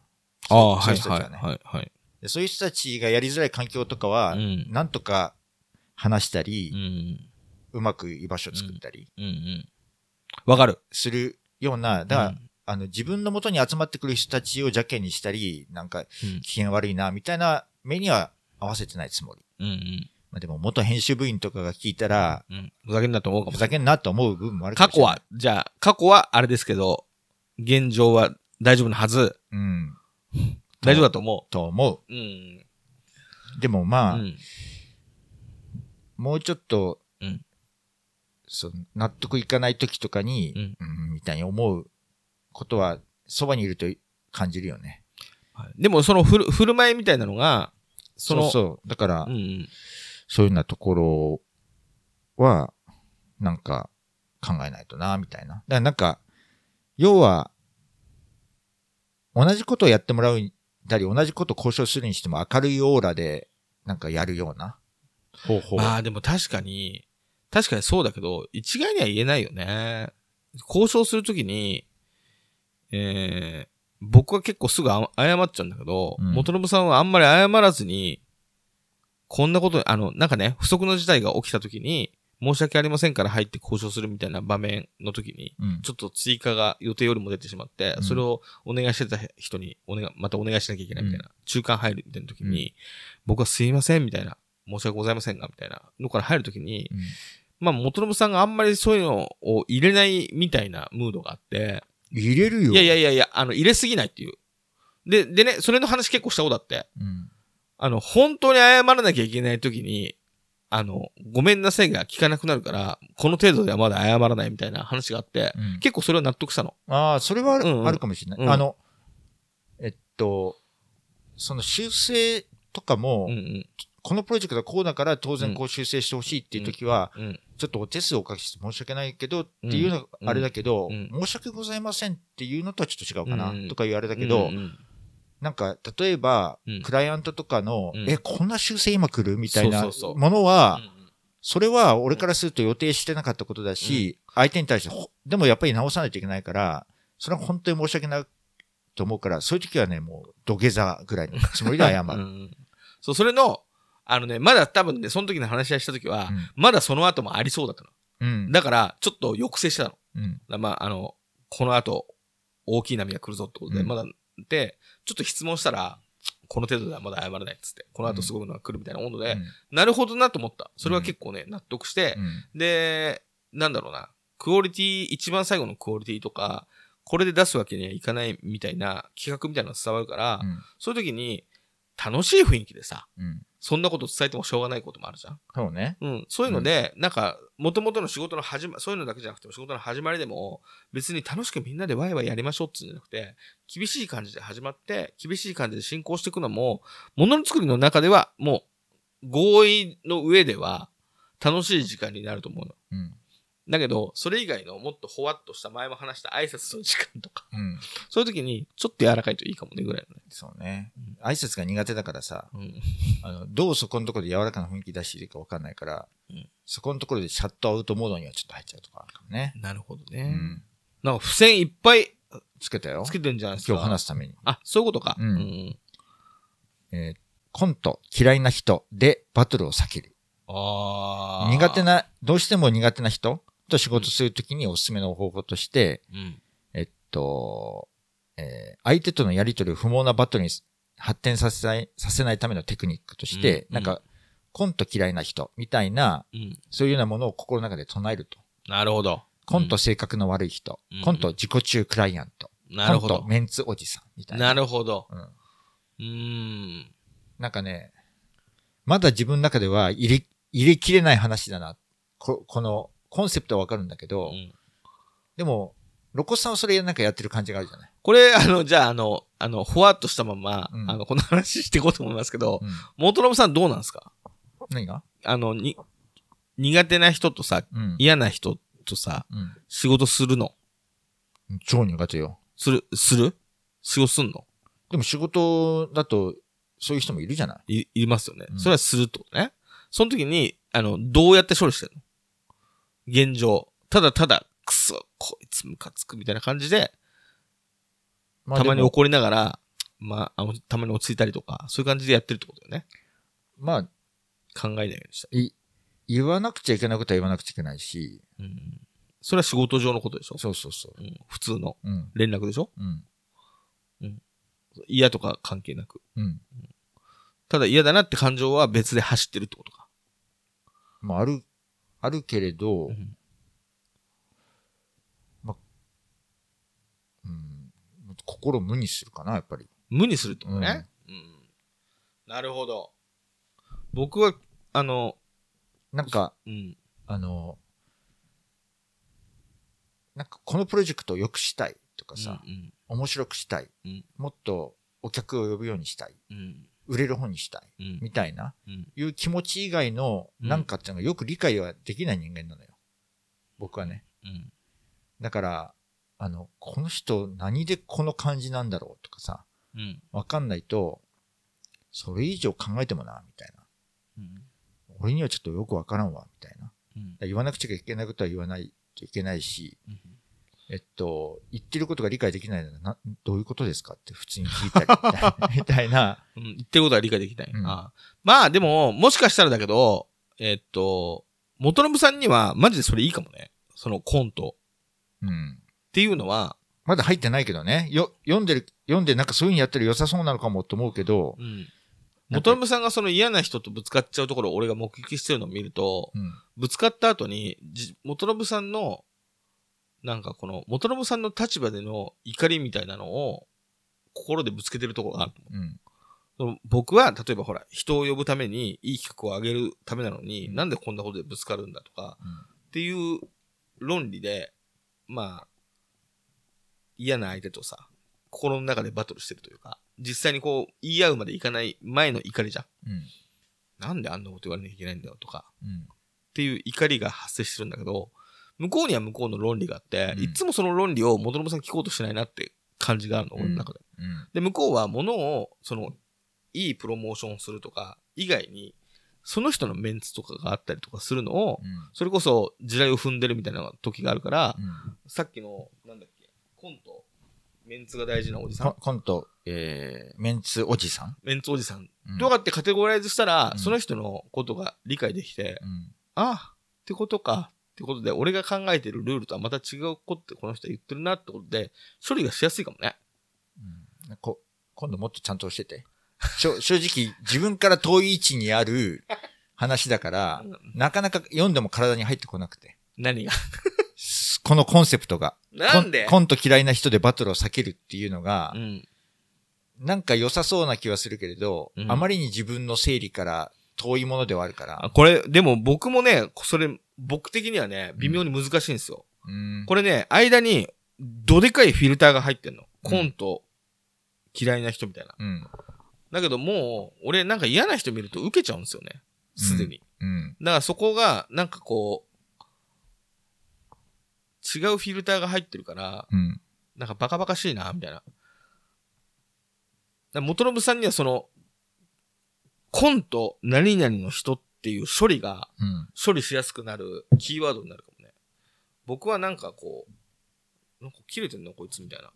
Speaker 2: そう
Speaker 1: あ、はいはい
Speaker 2: 人たちは
Speaker 1: いはい。
Speaker 2: でそういう人たちがやりづらい環境とかは、
Speaker 1: うん。
Speaker 2: なんとか話したり
Speaker 1: う、
Speaker 2: まく居場所を作ったり
Speaker 1: うんうん。わかる。
Speaker 2: するような、だから、
Speaker 1: うん
Speaker 2: あの、自分の元に集まってくる人たちを邪険にしたり、なんか、
Speaker 1: うん
Speaker 2: 機嫌悪いな、みたいな目には合わせてないつもり。
Speaker 1: うんうん。
Speaker 2: まあ、でも、元編集部員とかが聞いたら、
Speaker 1: うん。ふざけんなと思うかも
Speaker 2: ふざけんなと思う部分もある
Speaker 1: 過去は、じゃあ、過去はあれですけど、現状は大丈夫なはず。
Speaker 2: うん。
Speaker 1: 大丈夫だと思
Speaker 2: と思
Speaker 1: う。うん。
Speaker 2: う。でもまあ、
Speaker 1: うん。
Speaker 2: もうちょっと、
Speaker 1: うん
Speaker 2: そう納得いかない時とかに、
Speaker 1: うん
Speaker 2: うんみたいに思うことは、そばにいると感じるよね。
Speaker 1: はいでも、その振る振る舞いみたいなのが、その、
Speaker 2: そうそう。だから、
Speaker 1: うんうん。
Speaker 2: そういうようなところは、なんか考えないとな、みたいな。だからなんか、要は、同じことをやってもらうたり、同じことを交渉するにしても明るいオーラで、なんかやるような方法。
Speaker 1: まあでも確かに、確かにそうだけど、一概には言えないよね。交渉するときに、えー、僕は結構すぐあ謝っちゃうんだけど、
Speaker 2: うん。
Speaker 1: 元信さんはあんまり謝らずに、こんなこと、あの、なんかね、不測の事態が起きたときに、申し訳ありませんから入って交渉するみたいな場面の時に、
Speaker 2: うん。
Speaker 1: ちょっと追加が予定よりも出てしまって、
Speaker 2: うん。
Speaker 1: それをお願いしてた人に、お願い、またお願いしなきゃいけないみたいな、中間入るみたいな時に、僕はすいませんみたいな、申し訳ございませんが、みたいなのから入る時に、
Speaker 2: うん
Speaker 1: まあ、元信さんがあんまりそういうのを入れないみたいなムードがあって、
Speaker 2: 入れるよ。
Speaker 1: いやいやいやいや、あの、入れすぎないっていう。で、でね、それの話結構したことあって、
Speaker 2: うん。
Speaker 1: あの、本当に謝らなきゃいけない時に、あの、ごめんなさいが聞かなくなるから、この程度ではまだ謝らないみたいな話があって、
Speaker 2: うん
Speaker 1: 結構それは納得したの。
Speaker 2: ああ、それはある,、
Speaker 1: うんうん
Speaker 2: あるかもしれない。
Speaker 1: うん
Speaker 2: あの、えっと、その修正とかも、
Speaker 1: うんうん。
Speaker 2: このプロジェクトはこうだから当然こう修正してほしいっていう時は、
Speaker 1: うん。
Speaker 2: ちょっとお手数をおかけして申し訳ないけどっていうのがあれだけど、
Speaker 1: うん。
Speaker 2: 申し訳ございませんっていうのとはちょっと違うかな、
Speaker 1: うん
Speaker 2: とかいうあれだけど、なんか例えば、
Speaker 1: うん。
Speaker 2: クライアントとかの、
Speaker 1: うん。
Speaker 2: え、こんな修正今来るみたいなものは、
Speaker 1: うん
Speaker 2: それは俺からすると予定してなかったことだし、相手に対してほ、でもやっぱり直さないといけないから、それは本当に申し訳ないと思うから、そういう時はね、もう土下座ぐらいのつもりで謝る。
Speaker 1: そう、それの、あのね、まだ多分ね、その時の話し合いした時は、
Speaker 2: うん
Speaker 1: まだその後もありそうだったの。
Speaker 2: うん。
Speaker 1: だから、ちょっと抑制してたの。
Speaker 2: うん。
Speaker 1: だまあ、あの、この後、大きい波が来るぞってことで、
Speaker 2: うん
Speaker 1: まだ、で、ちょっと質問したら、この程度ではまだ謝らないっつって、この後すごいのが来るみたいな温度で、なるほどなと思った。それは結構ね、納得して
Speaker 2: う、ん。
Speaker 1: で、なんだろうな、クオリティ、一番最後のクオリティとか、これで出すわけにはいかないみたいな企画みたいなのが伝わるから、
Speaker 2: うん。
Speaker 1: そういう時に、楽しい雰囲気でさ、
Speaker 2: うん。
Speaker 1: そんなこと伝えてもしょうがないこともあるじゃん。
Speaker 2: そうね。
Speaker 1: うん。そういうので、なんか、元々の仕事の始ま、そういうのだけじゃなくても仕事の始まりでも、別に楽しくみんなでワイワイやりましょうっていうんじゃなくて、厳しい感じで始まって、厳しい感じで進行していくのも、ものの作りの中では、もう、合意の上では、楽しい時間になると思うの。
Speaker 2: うん。
Speaker 1: だけど、それ以外のもっとほわっとした前も話した挨拶の時間とか、
Speaker 2: うん。
Speaker 1: そういう時に、ちょっと柔らかいといいかもね、ぐらいのね。
Speaker 2: そうね。挨拶が苦手だからさ、
Speaker 1: うん。
Speaker 2: あの、どうそこのところで柔らかな雰囲気出していいかわかんないから、
Speaker 1: うん
Speaker 2: そこのところでシャットアウトモードにはちょっと入っちゃうとかあるかもね。
Speaker 1: なるほどね。
Speaker 2: うん。
Speaker 1: なんか付箋いっぱい
Speaker 2: つけたよ
Speaker 1: つ。けてんじゃないですか。
Speaker 2: 今日話すために。
Speaker 1: あ、そういうことか。
Speaker 2: うん
Speaker 1: ん
Speaker 2: えーコント、嫌いな人でバトルを避ける。
Speaker 1: ああ。
Speaker 2: 苦手。な、どうしても苦手な人と仕事するときにおすすめの方法として、
Speaker 1: うん。
Speaker 2: えっと、えー相手とのやりとりを不毛なバトルに発展させない、させないためのテクニックとして、
Speaker 1: うん
Speaker 2: なんか、コント嫌いな人みたいな、
Speaker 1: うん。
Speaker 2: そういうようなものを心の中で唱えると。
Speaker 1: なるほど。
Speaker 2: コント性格の悪い人、
Speaker 1: うん
Speaker 2: コント自己中クライアント、
Speaker 1: なるほど
Speaker 2: コント。メンツおじさんみたいな。
Speaker 1: なるほど。
Speaker 2: うん。
Speaker 1: うーん。
Speaker 2: なんかね、まだ自分の中では入れ、入れきれない話だな。ここのコンセプトはわかるんだけど、
Speaker 1: うん
Speaker 2: でも、ロコさんはそれなんかやってる感じがあるじゃない？
Speaker 1: これ、あの、じゃあ、あの、あの、ふわっとしたまま、
Speaker 2: うん
Speaker 1: あの、この話していこうと思いますけど、
Speaker 2: うん。
Speaker 1: 元信さんどうなんですか？
Speaker 2: 何が？
Speaker 1: あの、に、苦手な人とさ、
Speaker 2: うん。
Speaker 1: 嫌な人とさ、
Speaker 2: うん。
Speaker 1: 仕事するの？
Speaker 2: 超苦手よ。
Speaker 1: する、する？仕事すんの？
Speaker 2: でも仕事だと、そういう人もいるじゃない？
Speaker 1: い、いりますよね。
Speaker 2: うん
Speaker 1: それはするとね。その時に、あの、どうやって処理してるの？現状。ただただ、くそ、こいつムカつくみたいな感じで、
Speaker 2: まあ
Speaker 1: たまに怒りながら、まあ、あの、たまに落ち着いたりとか、そういう感じでやってるってことだよね。
Speaker 2: まあ、
Speaker 1: 考えないようにした。
Speaker 2: い、言わなくちゃいけないことは言わなくちゃいけないし、
Speaker 1: うん。それは仕事上のことでしょ？
Speaker 2: そうそうそ
Speaker 1: うん。普通の
Speaker 2: う。うん。
Speaker 1: 連絡でしょ？
Speaker 2: うん。
Speaker 1: 嫌とか関係なく。
Speaker 2: うん。
Speaker 1: ただ嫌だなって感情は別で走ってるってことか。
Speaker 2: まあ、ある、あるけれど、
Speaker 1: うん
Speaker 2: うん、心を無にするかな、やっぱり。
Speaker 1: 無にするってことね。うん。なるほど。僕は、あの、
Speaker 2: なんか、
Speaker 1: うん。
Speaker 2: あの、なんかこのプロジェクトを良くしたいとかさ、
Speaker 1: うん
Speaker 2: 面白くしたい、
Speaker 1: うん
Speaker 2: もっとお客を呼ぶようにしたい、
Speaker 1: うん。
Speaker 2: 売れる本にしたい、
Speaker 1: うん。
Speaker 2: みたいな、
Speaker 1: うん。
Speaker 2: いう気持ち以外の
Speaker 1: うん
Speaker 2: なんかっていうのがよく理解はできない人間なのよ。僕はね。
Speaker 1: うん。
Speaker 2: だから、あの、この人何でこの感じなんだろうとかさ、
Speaker 1: うん。
Speaker 2: わかんないと、それ以上考えてもな、みたいな。
Speaker 1: うん。
Speaker 2: 俺にはちょっとよくわからんわ、みたいな。言わなくちゃいけないことは言わないといけないし、
Speaker 1: うん
Speaker 2: えっと、言ってることが理解できないなら、な、どういうことですかって普通に聞いたり みたいな。
Speaker 1: うん。言ってることは理解できない。
Speaker 2: うん
Speaker 1: ああまあ、でも、もしかしたらだけど、えっと、元信さんには、マジでそれいいかもね。そのコント
Speaker 2: うん。
Speaker 1: っていうのは、
Speaker 2: まだ入ってないけどね。よ、読んでる、読んでなんかそういう風にやってる良さそうなのかもと思うけど、
Speaker 1: うん。元信さんがその嫌な人とぶつかっちゃうところを俺が目撃してるのを見ると、
Speaker 2: うん。
Speaker 1: ぶつかった後に、じ元信さんの、なんかこの、元信さんの立場での怒りみたいなのを、心でぶつけてるところがあると思う
Speaker 2: うん。
Speaker 1: 僕は、例えばほら、人を呼ぶために、いい企画を上げるためなのに、
Speaker 2: うん
Speaker 1: なんでこんなことでぶつかるんだとか、っていう論理で、まあ、嫌な相手とさ、心の中でバトルしてるというか、実際にこう、言い合うまでいかない前の怒りじゃん。
Speaker 2: うん。
Speaker 1: なんであんなこと言わなきゃいけないんだよとか、
Speaker 2: うん。
Speaker 1: っていう怒りが発生してるんだけど、向こうには向こうの論理があって、
Speaker 2: うん。
Speaker 1: いつもその論理を元信さん聞こうとしないなって感じがあるの、
Speaker 2: うん。
Speaker 1: 俺の中で。
Speaker 2: うん。
Speaker 1: で、向こうは物を、その、いいプロモーションをするとか、以外に、その人のメンツとかがあったりとかするのを、
Speaker 2: うん。
Speaker 1: それこそ地雷を踏んでるみたいな時があるから、
Speaker 2: うん。
Speaker 1: さっきの、なんだっけ、コント、メンツが大事なおじさ
Speaker 2: コ
Speaker 1: ん、
Speaker 2: コント、えー、メンツおじさん、
Speaker 1: メンツおじさん。
Speaker 2: うん。
Speaker 1: とかってカテゴライズしたら、
Speaker 2: うん。
Speaker 1: その人のことが理解できて、
Speaker 2: うん。
Speaker 1: ああ、ってことか、ってことで、俺が考えてるルールとはまた違うことってこの人は言ってるなってことで、処理がしやすいかもね。
Speaker 2: うんこ今度もっとちゃんと教えて。正直、自分から遠い位置にある話だから、なかなか読んでも体に入ってこなくて。
Speaker 1: 何が？
Speaker 2: このコンセプトが。
Speaker 1: なんで？
Speaker 2: コント嫌いな人でバトルを避けるっていうのが
Speaker 1: う、ん。
Speaker 2: なんか良さそうな気はするけれど、
Speaker 1: うん
Speaker 2: あまりに自分の整理から遠いものではあるから
Speaker 1: あ、これ、でも僕もね、それ、僕的にはね、微妙に難しいんですよ。
Speaker 2: うん
Speaker 1: これね、間に、どでかいフィルターが入ってんの。
Speaker 2: うん
Speaker 1: コント、嫌いな人みたいな。
Speaker 2: うん。
Speaker 1: だけどもう、俺なんか嫌な人見ると受けちゃうんですよね。すでに。
Speaker 2: うん。
Speaker 1: だからそこが、なんかこう、違うフィルターが入ってるから、
Speaker 2: うん。
Speaker 1: なんかバカバカしいな、みたいな。元信さんにはその、コント、何々の人っていう処理が、
Speaker 2: うん。
Speaker 1: 処理しやすくなるキーワードになるかもね。僕はなんかこう、なんか切れてんの？こいつみたいな。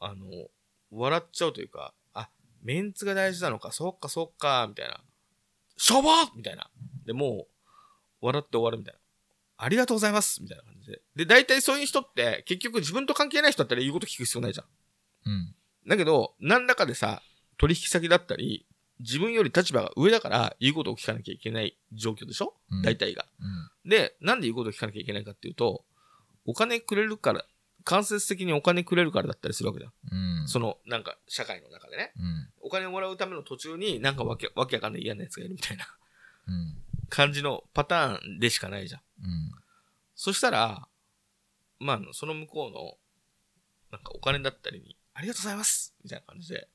Speaker 1: あの、笑っちゃうというか、あ、メンツが大事なのか、そっかそっか、みたいな。しょぼみたいな。で、もう、笑って終わるみたいな。ありがとうございますみたいな感じで。で、大体そういう人って、結局自分と関係ない人だったら言うこと聞く必要ないじゃん。
Speaker 2: うん。
Speaker 1: だけど、何らかでさ、取引先だったり、自分より立場が上だから言うことを聞かなきゃいけない状況でしょ、
Speaker 2: うん
Speaker 1: 大体が。
Speaker 2: うん。
Speaker 1: で、なんで言うことを聞かなきゃいけないかっていうと、お金くれるから、間接的にお金くれるからだったりするわけじゃん。
Speaker 2: うん。
Speaker 1: その、なんか、社会の中でね。
Speaker 2: うん。
Speaker 1: お金をもらうための途中になんかわけ、わけわかんない嫌な奴がいるみたいな
Speaker 2: うん。
Speaker 1: 感じのパターンでしかないじゃん。そしたら、まあ、その向こうの、なんかお金だったりに、ありがとうございますみたいな感じで、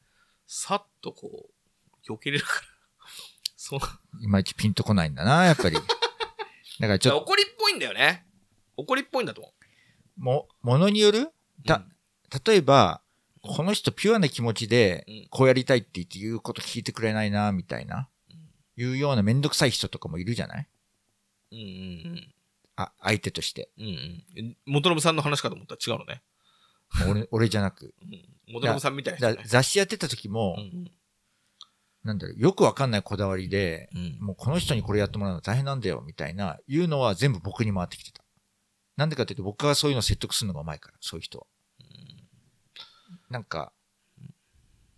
Speaker 1: さっとこう、避けれるから。そう。
Speaker 2: いまいちピンとこないんだな、やっぱり。だからちょっと、
Speaker 1: 怒りっぽいんだよね。怒りっぽいんだと思
Speaker 2: も、ものによる？
Speaker 1: う。
Speaker 2: た、例えば、この人ピュアな気持ちで
Speaker 1: うん、
Speaker 2: こうやりたいって言って言うこと聞いてくれないな、みたいな。いうようなめんどくさい人とかもいるじゃない？
Speaker 1: うんうんうん。
Speaker 2: あ、相手として。
Speaker 1: うんうんえ。元信さんの話かと思ったら違うのね。
Speaker 2: 俺、俺じゃなく。
Speaker 1: うん。元信さんみたいなね。
Speaker 2: 雑誌やってた時も、
Speaker 1: うん
Speaker 2: なんだろう、よくわかんないこだわりで、
Speaker 1: うん。
Speaker 2: もうこの人にこれやってもらうの大変なんだよ、みたいな、いうのは全部僕に回ってきてた。なんでかっていうと、僕がそういうのを説得するのがうまいから、そういう人は。なんか、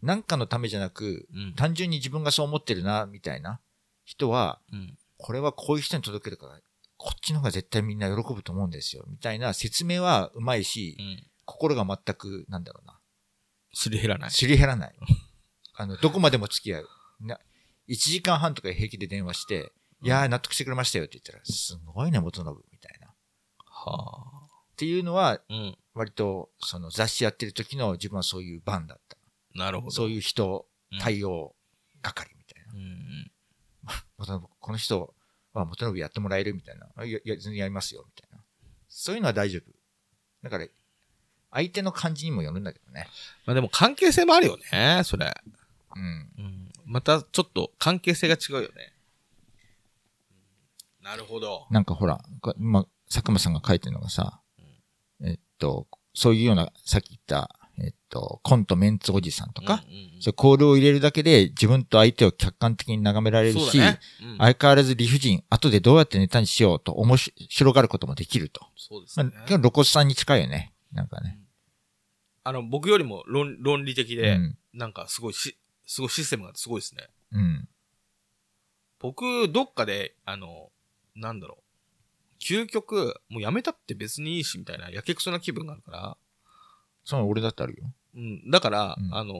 Speaker 2: なんかのためじゃなく、
Speaker 1: うん。
Speaker 2: 単純に自分がそう思ってるな、みたいな人は、
Speaker 1: うん。
Speaker 2: これはこういう人に届けるから、こっちの方が絶対みんな喜ぶと思うんですよ、みたいな説明はうまいし、
Speaker 1: うん。
Speaker 2: 心が全く、なんだろうな、
Speaker 1: すり減らない。
Speaker 2: すり減らない。あの、どこまでも付き合う。な、1時間半とか平気で電話して、いやー納得してくれましたよって言ったら、すごいね、元信、みたいな。っ
Speaker 1: はあ。
Speaker 2: ていうのは、
Speaker 1: うん。
Speaker 2: 割と、その雑誌やってる時の自分はそういう番だった。
Speaker 1: なるほど。
Speaker 2: そういう人
Speaker 1: うん、
Speaker 2: 対応係みたいな。
Speaker 1: うん。
Speaker 2: 元信この人は元信やってもらえるみたいな。あいや、いや全然やりますよ、みたいな。そういうのは大丈夫。だから、相手の感じにもよるんだけどね。
Speaker 1: まあでも関係性もあるよね、それ。
Speaker 2: うん。
Speaker 1: うん。またちょっと関係性が違うよね。なるほど。
Speaker 2: なんかほら、こ今、佐久間さんが書いてるのがさ、えっと、そういうような、さっき言った、えっと、コントメンツおじさんとか、
Speaker 1: うんうんうん
Speaker 2: そコールを入れるだけで自分と相手を客観的に眺められるし、
Speaker 1: ね。うん
Speaker 2: 相変わらず理不尽、後でどうやってネタにしようと面白がることもできると。
Speaker 1: そうですね。
Speaker 2: まあ、露骨さんに近いよね。なんかね。
Speaker 1: あの、僕よりも論論理的
Speaker 2: う
Speaker 1: で、
Speaker 2: ん。
Speaker 1: なんかすごいし、すごいシステムがすごいですね。
Speaker 2: うん。
Speaker 1: 僕、どっかで、あの、なんだろう。究極、もうやめたって別にいいし、みたいな、やけくそな気分があるから、
Speaker 2: その俺だってあるよ。
Speaker 1: うん、だから、
Speaker 2: うん
Speaker 1: あの、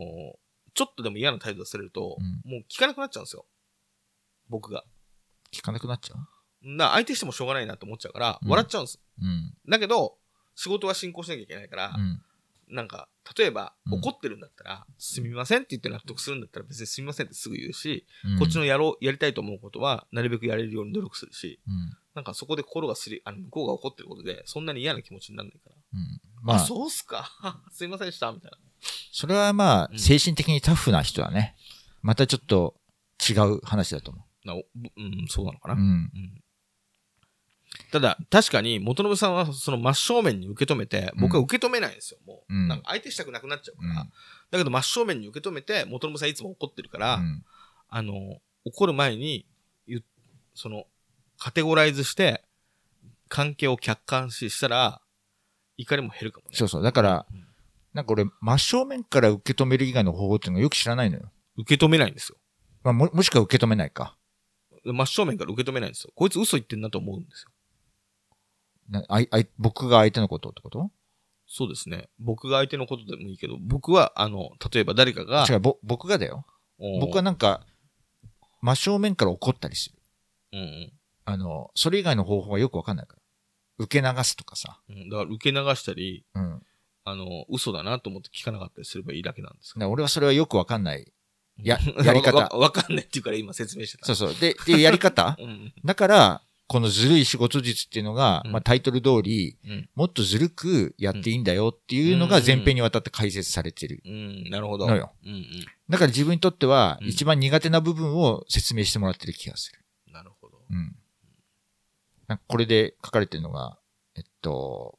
Speaker 1: ちょっとでも嫌な態度されると、
Speaker 2: うん
Speaker 1: もう聞かなくなっちゃうんですよ。僕が。
Speaker 2: 聞かなくなっちゃう？
Speaker 1: な、相手してもしょうがないなって思っちゃうから、
Speaker 2: うん
Speaker 1: 笑っちゃうんです。
Speaker 2: うん。
Speaker 1: だけど、仕事は進行しなきゃいけないから、
Speaker 2: うん。
Speaker 1: なんか、例えば、
Speaker 2: うん
Speaker 1: 怒ってるんだったら、すみませんって言って納得するんだったら別にすみませんってすぐ言うし、
Speaker 2: うん
Speaker 1: こっちのやろう、やりたいと思うことは、なるべくやれるように努力するし、
Speaker 2: うん。
Speaker 1: なんかそこで心がすり、あの、向こうが怒ってることで、そんなに嫌な気持ちにならないから。
Speaker 2: うん。
Speaker 1: まあ、
Speaker 2: まあ、
Speaker 1: そうっすか。すいませんでした、みたいな。
Speaker 2: それはまあ、
Speaker 1: うん
Speaker 2: 精神的にタフな人はね、またちょっと違う話だと思
Speaker 1: なおうん、そうなのかな。
Speaker 2: う。うん。
Speaker 1: うんただ、確かに、元信さんはその真正面に受け止めて、僕は受け止めないんですよ、もう。
Speaker 2: うん
Speaker 1: なんか相手したくなくなっちゃうから。
Speaker 2: うん
Speaker 1: だけど真正面に受け止めて、元信さんいつも怒ってるから、
Speaker 2: うん
Speaker 1: あの、怒る前に、ゆその、カテゴライズして、関係を客観視したら、怒りも減るかもね。
Speaker 2: そうそう。だから
Speaker 1: うん、
Speaker 2: なんか俺、真正面から受け止める以外の方法っていうのがよく知らないのよ。
Speaker 1: 受け止めないんですよ。
Speaker 2: まあ、も、もしくは受け止めないか。
Speaker 1: 真正面から受け止めないんですよ。こいつ嘘言ってんなと思うんですよ。
Speaker 2: なあいあい僕が相手のことってこと？
Speaker 1: そうですね。僕が相手のことでもいいけど、僕は、あの、例えば誰かが、
Speaker 2: 違う、ぼ僕がだよ。
Speaker 1: お
Speaker 2: 僕はなんか、真正面から怒ったりする。
Speaker 1: うん
Speaker 2: あの、それ以外の方法がよくわかんないから。受け流すとかさ。
Speaker 1: うん。だから受け流したり、
Speaker 2: うん。だか
Speaker 1: あの、嘘だなと思って聞かなかったりすればいいだけなんです
Speaker 2: ら俺はそれはよくわかんない。や
Speaker 1: うん
Speaker 2: やり方
Speaker 1: わわわかんないっていうから今説明してた。
Speaker 2: そうそう。で、で、やり方？
Speaker 1: うん。
Speaker 2: だから、このずるい仕事術っていうのが、
Speaker 1: うん
Speaker 2: まあタイトル通り、
Speaker 1: うん。
Speaker 2: もっとずるくやっていいんだよっていうのが前編にわたって解説されてる
Speaker 1: うん。なるほど。
Speaker 2: のよ。
Speaker 1: うん
Speaker 2: だから自分にとっては
Speaker 1: うん
Speaker 2: 一番苦手な部分を説明してもらってる気がする。
Speaker 1: うん。なるほど。
Speaker 2: うん。なんかこれで書かれてるのが、えっと、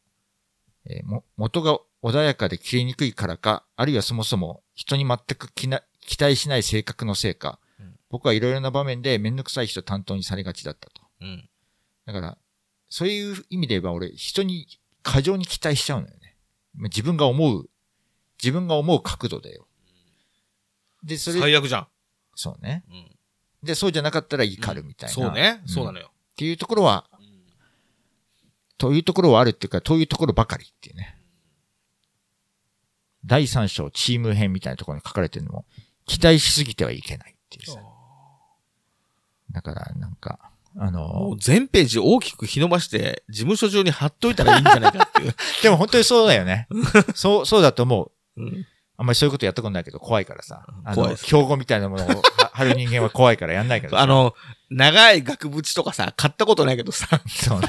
Speaker 2: えーも、元が穏やかで切れにくいからか、あるいはそもそも人に全く期待しない性格のせいか、
Speaker 1: うん
Speaker 2: 僕はいろいろな場面でめんどくさい人担当にされがちだったと。
Speaker 1: うん。
Speaker 2: だから、そういう意味で言えば俺、人に過剰に期待しちゃうのよね。まあ自分が思う、自分が思う角度だよ。で、それ、
Speaker 1: 最悪じゃん。
Speaker 2: そうね。
Speaker 1: うん。
Speaker 2: で、そうじゃなかったら怒るみたいな。
Speaker 1: そうね。
Speaker 2: ん
Speaker 1: そうなのよ。
Speaker 2: っていうところは、というところはあるっていうか、というところばかりっていうね。第三章チーム編みたいなところに書かれてるのも、期待しすぎてはいけないっていうさ。だから、なんか、あ
Speaker 1: も
Speaker 2: の
Speaker 1: う、全ページ大きく日伸ばして、事務所上に貼っといたらいいんじゃないかっていう。
Speaker 2: でも本当にそうだよね。そう、そうだと思う。
Speaker 1: うん
Speaker 2: あんまりそういうことやったことないけど、怖いからさ。あの、標語みたいなものをは 貼る人間は怖いからやんないからさ。
Speaker 1: あ、の、長い額縁とかさ、買ったことないけどさ、
Speaker 2: そうね。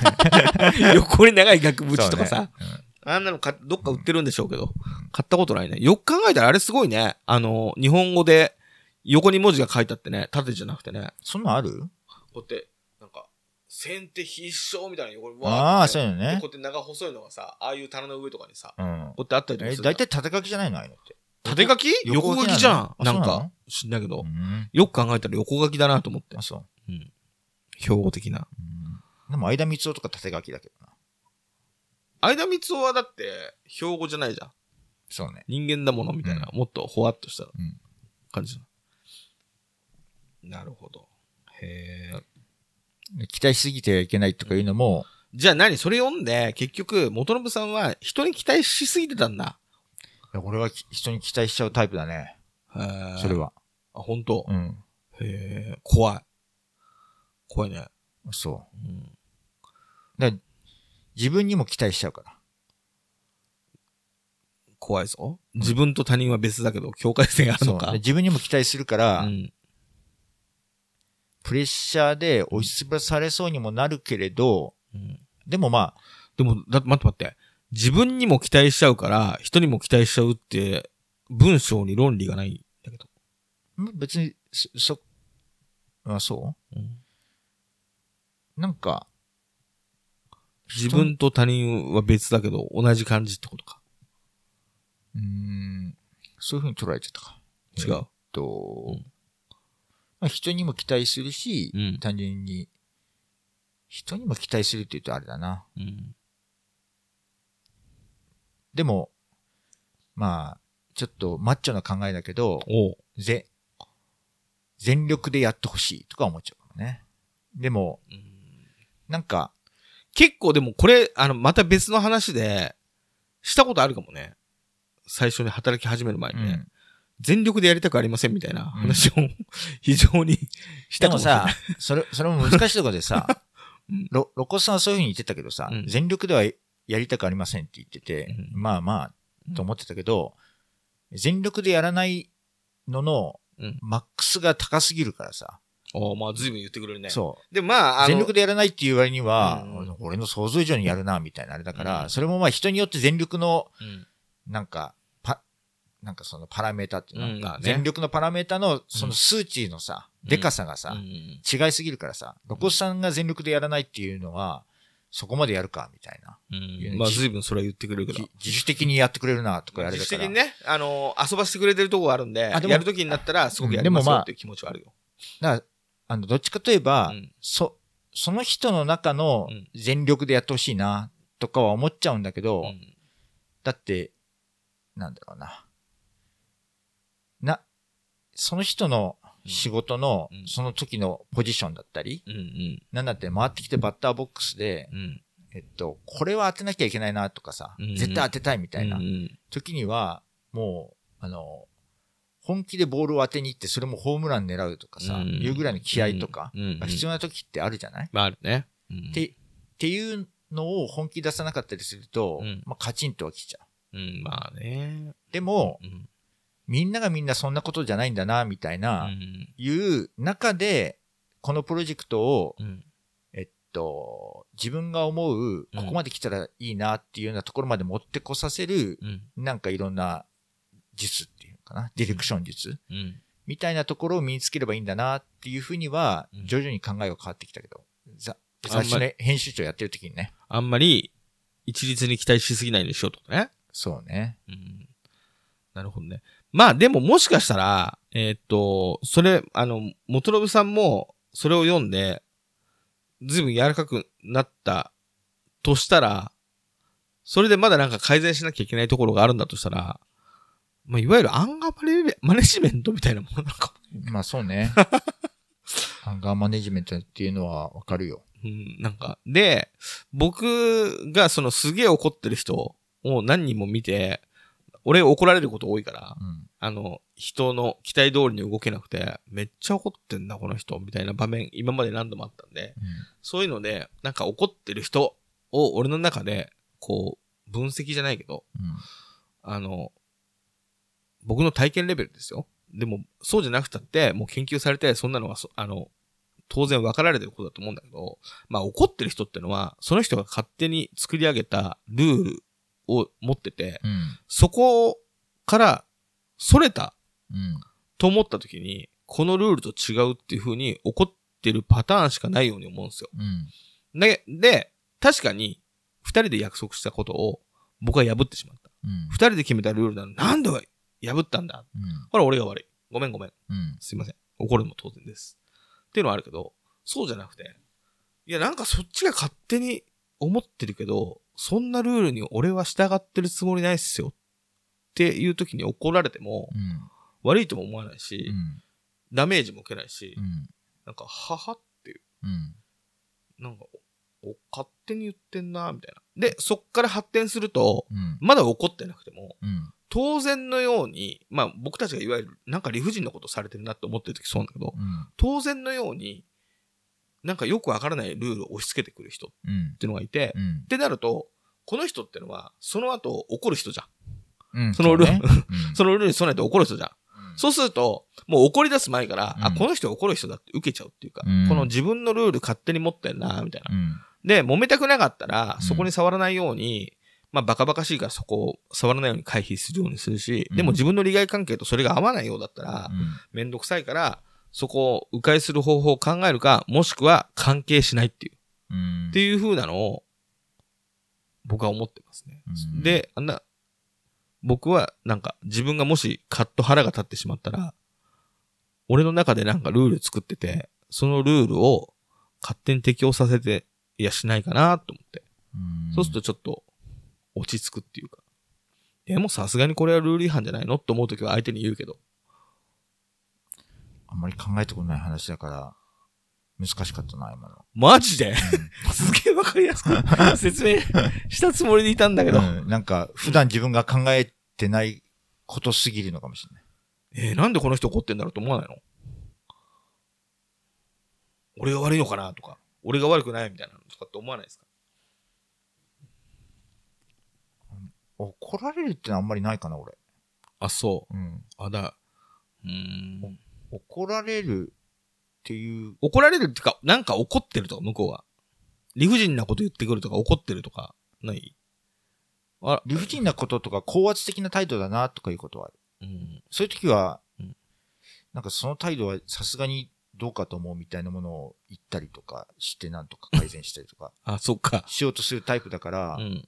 Speaker 1: 横に長い額縁とかさ、あんなのかどっか売ってるんでしょうけど、買ったことないね。よく考えたらあれすごいね。あの、日本語で横に文字が書いてあってね、縦じゃなくてね、
Speaker 2: そんなんある？
Speaker 1: こうやって、先手必勝みたいな横に
Speaker 2: ああ、
Speaker 1: う
Speaker 2: そういうのね
Speaker 1: でこう。やって長細いのがさ、ああいう棚の上とかにさ、
Speaker 2: うん。
Speaker 1: こうやってあったりとか
Speaker 2: え、
Speaker 1: する。
Speaker 2: 大体縦書きじゃないのああいうのって。
Speaker 1: 縦書き？
Speaker 2: 横書き
Speaker 1: じゃん。
Speaker 2: な
Speaker 1: んか、知んないけど
Speaker 2: う、ん。
Speaker 1: よく考えたら横書きだなと思って
Speaker 2: あ、。そう。
Speaker 1: うん。標語的な。
Speaker 2: うんでも、間三つとか縦書きだけどな。
Speaker 1: 間三つはだって、標語じゃないじゃん。
Speaker 2: そうね。
Speaker 1: 人間だものみたいな、もっとほわっとした
Speaker 2: うん
Speaker 1: 感じ、なるほど。へえ。
Speaker 2: で期待しすぎてはいけないとかいうのも、
Speaker 1: じゃあ何？それ読んで、結局、元信さんは人に期待しすぎてたんだ。
Speaker 2: いや俺はき人に期待しちゃうタイプだね。それ。は。
Speaker 1: あ、本当？
Speaker 2: うん。
Speaker 1: へえ。怖い。怖いね。
Speaker 2: そう。
Speaker 1: うん。
Speaker 2: だ自分にも期待しちゃうから。
Speaker 1: 怖いぞ。自分と他人は別だけど、境界線ある
Speaker 2: そう
Speaker 1: のか。
Speaker 2: で自分にも期待するから、
Speaker 1: うん。
Speaker 2: プレッシャーで押しつぶされそうにもなるけれど、
Speaker 1: うん
Speaker 2: でもまあ、
Speaker 1: でも、だ、待って待って。自分にも期待しちゃうから、人にも期待しちゃうって、文章に論理がないんだけど。
Speaker 2: ん別に、そ、そ、あ、そ
Speaker 1: う？ん
Speaker 2: うなんか、
Speaker 1: 自分と他人は別だけど、同じ感じってことか。
Speaker 2: うーん、そういう風に捉えちゃったか。
Speaker 1: 違う
Speaker 2: えっと、
Speaker 1: うん
Speaker 2: まあ、人にも期待するし、
Speaker 1: うん
Speaker 2: 単純に、人にも期待するって言うとあれだな。
Speaker 1: うん。
Speaker 2: でも、まあ、ちょっとマッチョな考えだけど。ぜ、全力でやってほしいとか思っちゃうかもね。でも、なんか、
Speaker 1: 結構でもこれ、あの、また別の話で、したことあるかもね。最初に働き始める前にね。
Speaker 2: うん
Speaker 1: 全力でやりたくありませんみたいな話を、非常にしたかもしれ
Speaker 2: でもさ
Speaker 1: ない。
Speaker 2: それ、それも難しいところでさ
Speaker 1: うん、
Speaker 2: ロ、ロコさんはそういうふうに言ってたけどさ、
Speaker 1: うん。
Speaker 2: 全力ではやりたくありませんって言ってて、
Speaker 1: うん。
Speaker 2: まあまあ、と思ってたけど、全力でやらないのの、
Speaker 1: うん。
Speaker 2: マックスが高すぎるからさ、
Speaker 1: おまあ、随分言ってくれるね。
Speaker 2: そう。
Speaker 1: で、まあ、あの
Speaker 2: 全力でやらないっていう割には、
Speaker 1: うん。
Speaker 2: 俺の想像以上にやるな、みたいなあれだから、
Speaker 1: うん。
Speaker 2: それもまあ人によって全力の、
Speaker 1: うん。
Speaker 2: なんか、パ、なんかそのパラメータっていうの、
Speaker 1: うんまあね
Speaker 2: 全力のパラメータのその数値のさ、
Speaker 1: うん
Speaker 2: でかさがさ、
Speaker 1: うん
Speaker 2: 違いすぎるからさ、ロコスさんが全力でやらないっていうのは、そこまでやるか、みたいな。
Speaker 1: うんまあ、随分それは言ってくれるけど
Speaker 2: じ。自主的にやってくれるな、とかやれ
Speaker 1: 自
Speaker 2: るから。
Speaker 1: 主的にね、あの、遊ばせてくれてるとこがあるんで、
Speaker 2: あでも
Speaker 1: やるときになったら、すごくやりますよっていう気持ちはあるよ。
Speaker 2: だから、あの、どっちかといえば、
Speaker 1: うん
Speaker 2: そ、その人の中の
Speaker 1: うん
Speaker 2: 全力でやってほしいな、とかは思っちゃうんだけど、
Speaker 1: うん
Speaker 2: だって、なんだろうな。な、その人の仕事の
Speaker 1: うん。
Speaker 2: その時のポジションだったり、
Speaker 1: うんうん。
Speaker 2: なんだって回ってきてバッターボックスで、
Speaker 1: うん。
Speaker 2: えっと、これは当てなきゃいけないなとかさ、
Speaker 1: うん。うん
Speaker 2: 絶対当てたいみたいな時には、もう、あの、本気でボールを当てに行って、それもホームラン狙うとかさ、
Speaker 1: うん。
Speaker 2: いうぐらいの気合とか必要な時ってあるじゃない、
Speaker 1: まあ、あるね。うん。
Speaker 2: って、っていうのを本気出さなかったりすると、
Speaker 1: うん。
Speaker 2: まあ、カチンとはきちゃう。
Speaker 1: うん、まあね。
Speaker 2: でも、
Speaker 1: うん
Speaker 2: みんながみんなそんなことじゃないんだな、みたいな、
Speaker 1: うん。
Speaker 2: いう中で、このプロジェクトを、
Speaker 1: うん。
Speaker 2: えっと、自分が思う、ここまで来たらいいなっていうようなところまで持ってこさせる、
Speaker 1: うん。
Speaker 2: なんかいろんな術っていうのかな、ディレクション術
Speaker 1: うん。
Speaker 2: みたいなところを身につければいいんだなっていうふうには
Speaker 1: うん、
Speaker 2: 徐々に考えが変わってきたけど、ざ
Speaker 1: あんまり
Speaker 2: 雑誌の編集長やってる時にね。
Speaker 1: あんまり一律に期待しすぎないようにしようとね。
Speaker 2: そうね。
Speaker 1: うん。なるほどね。まあでももしかしたら、えーっと、それ、あの、元信さんもそれを読んで、ずいぶん柔らかくなったとしたら、それでまだなんか改善しなきゃいけないところがあるんだとしたら、まあ、いわゆるアンガーマネマネジメントみたいなものなのかも。
Speaker 2: まあそうね。アンガーマネジメントっていうのはわかるよ。
Speaker 1: うん、なんか、で、僕がそのすげえ怒ってる人を何人も見て、俺怒られること多いから、
Speaker 2: うん。
Speaker 1: あの、人の期待通りに動けなくて、めっちゃ怒ってんな、この人、みたいな場面、今まで何度もあったんで、そういうので、なんか怒ってる人を俺の中で、こう、分析じゃないけど、
Speaker 2: うん。
Speaker 1: あの、僕の体験レベルですよ。でも、そうじゃなくたって、もう研究されて、そんなのがそ、あの、当然分かられてることだと思うんだけど、まあ怒ってる人ってのは、その人が勝手に作り上げたルールを持ってて、
Speaker 2: うん。
Speaker 1: そこから、それた
Speaker 2: うん。
Speaker 1: と思った時に、このルールと違うっていう風に怒ってるパターンしかないように思うんですよ。
Speaker 2: うん。
Speaker 1: で、で、確かに、二人で約束したことを僕は破ってしまった。
Speaker 2: うん。
Speaker 1: 二人で決めたルールなのになんで破ったんだ？
Speaker 2: うん。
Speaker 1: これ俺が悪い。ごめんごめん。すいません。怒るのも当然です。っていうのはあるけど、そうじゃなくて、いやなんかそっちが勝手に思ってるけど、そんなルールに俺は従ってるつもりないっすよ。っていう時に怒られても、
Speaker 2: うん。
Speaker 1: 悪いとも思わない
Speaker 2: う
Speaker 1: し、
Speaker 2: ん。
Speaker 1: ダメージも受けないし、
Speaker 2: うん。
Speaker 1: なんか、ははっていう、
Speaker 2: うん。
Speaker 1: なんか、勝手に言ってんな、みたいな。で、そっから発展すると、
Speaker 2: うん。
Speaker 1: まだ怒ってなくても、
Speaker 2: うん。
Speaker 1: 当然のように、まあ僕たちがいわゆる、なんか理不尽なことされてるなって思ってる時そうなんだけど、
Speaker 2: うん。
Speaker 1: 当然のように、なんかよくわからないルールを押し付けてくる人っ
Speaker 2: うん。
Speaker 1: ていうのがいて、
Speaker 2: うん
Speaker 1: っ。てなると、この人ってのは、その後怒る人じゃん。
Speaker 2: うん。
Speaker 1: そのルール
Speaker 2: そ
Speaker 1: のルールに備えて怒る人じゃん。そうすると、もう怒り出す前から、
Speaker 2: うん
Speaker 1: あ、この人怒る人だって受けちゃうっていうか、
Speaker 2: うん
Speaker 1: この自分のルール勝手に持ってんな、みたいな。
Speaker 2: うん。
Speaker 1: で、揉めたくなかったら、
Speaker 2: うん
Speaker 1: そこに触らないように、まあ、バカバカしいからそこを触らないように回避するようにするし、
Speaker 2: うん
Speaker 1: でも自分の利害関係とそれが合わないようだったら、めんどくさいから、そこを迂回する方法を考えるか、もしくは関係しないっていう、
Speaker 2: うん。
Speaker 1: っていう風なのを、僕は思ってますね。
Speaker 2: うん
Speaker 1: で、あんな、僕はなんか自分がもしカッと腹が立ってしまったら、俺の中でなんかルール作ってて、そのルールを勝手に適用させて、いやしないかなと思って。
Speaker 2: うん、
Speaker 1: そうするとちょっと落ち着くっていうか。でもさすがにこれはルール違反じゃないの？って思うときは相手に言うけど。
Speaker 2: あんまり考えたことない話だから、難しかったな、今の。
Speaker 1: マジで？すげえわかりやすく 説明したつもりでいたんだけど。
Speaker 2: うん、なんか、普段自分が考えてないことすぎるのかもしれない。
Speaker 1: えーなんでこの人怒ってんだろうと思わないの？俺が悪いのかなとか、俺が悪くないみたいなのとかって思わないですか？
Speaker 2: 怒られるってのはあんまりないかな、俺。
Speaker 1: あ、そ
Speaker 2: うん。
Speaker 1: う。あ、だ。うーん。
Speaker 2: 怒られるっていう、
Speaker 1: 怒られるってか、なんか怒ってるとか、向こうが。理不尽なこと言ってくるとか、怒ってるとか、ない？あ
Speaker 2: 理不尽なこととか高圧的な態度だなとかいうことはある。
Speaker 1: うん。
Speaker 2: そういう時は、
Speaker 1: うん
Speaker 2: なんかその態度はさすがにどうかと思うみたいなものを言ったりとかしてなんとか改善したりとか
Speaker 1: あ、そっか。
Speaker 2: しようとするタイプだから、
Speaker 1: うん。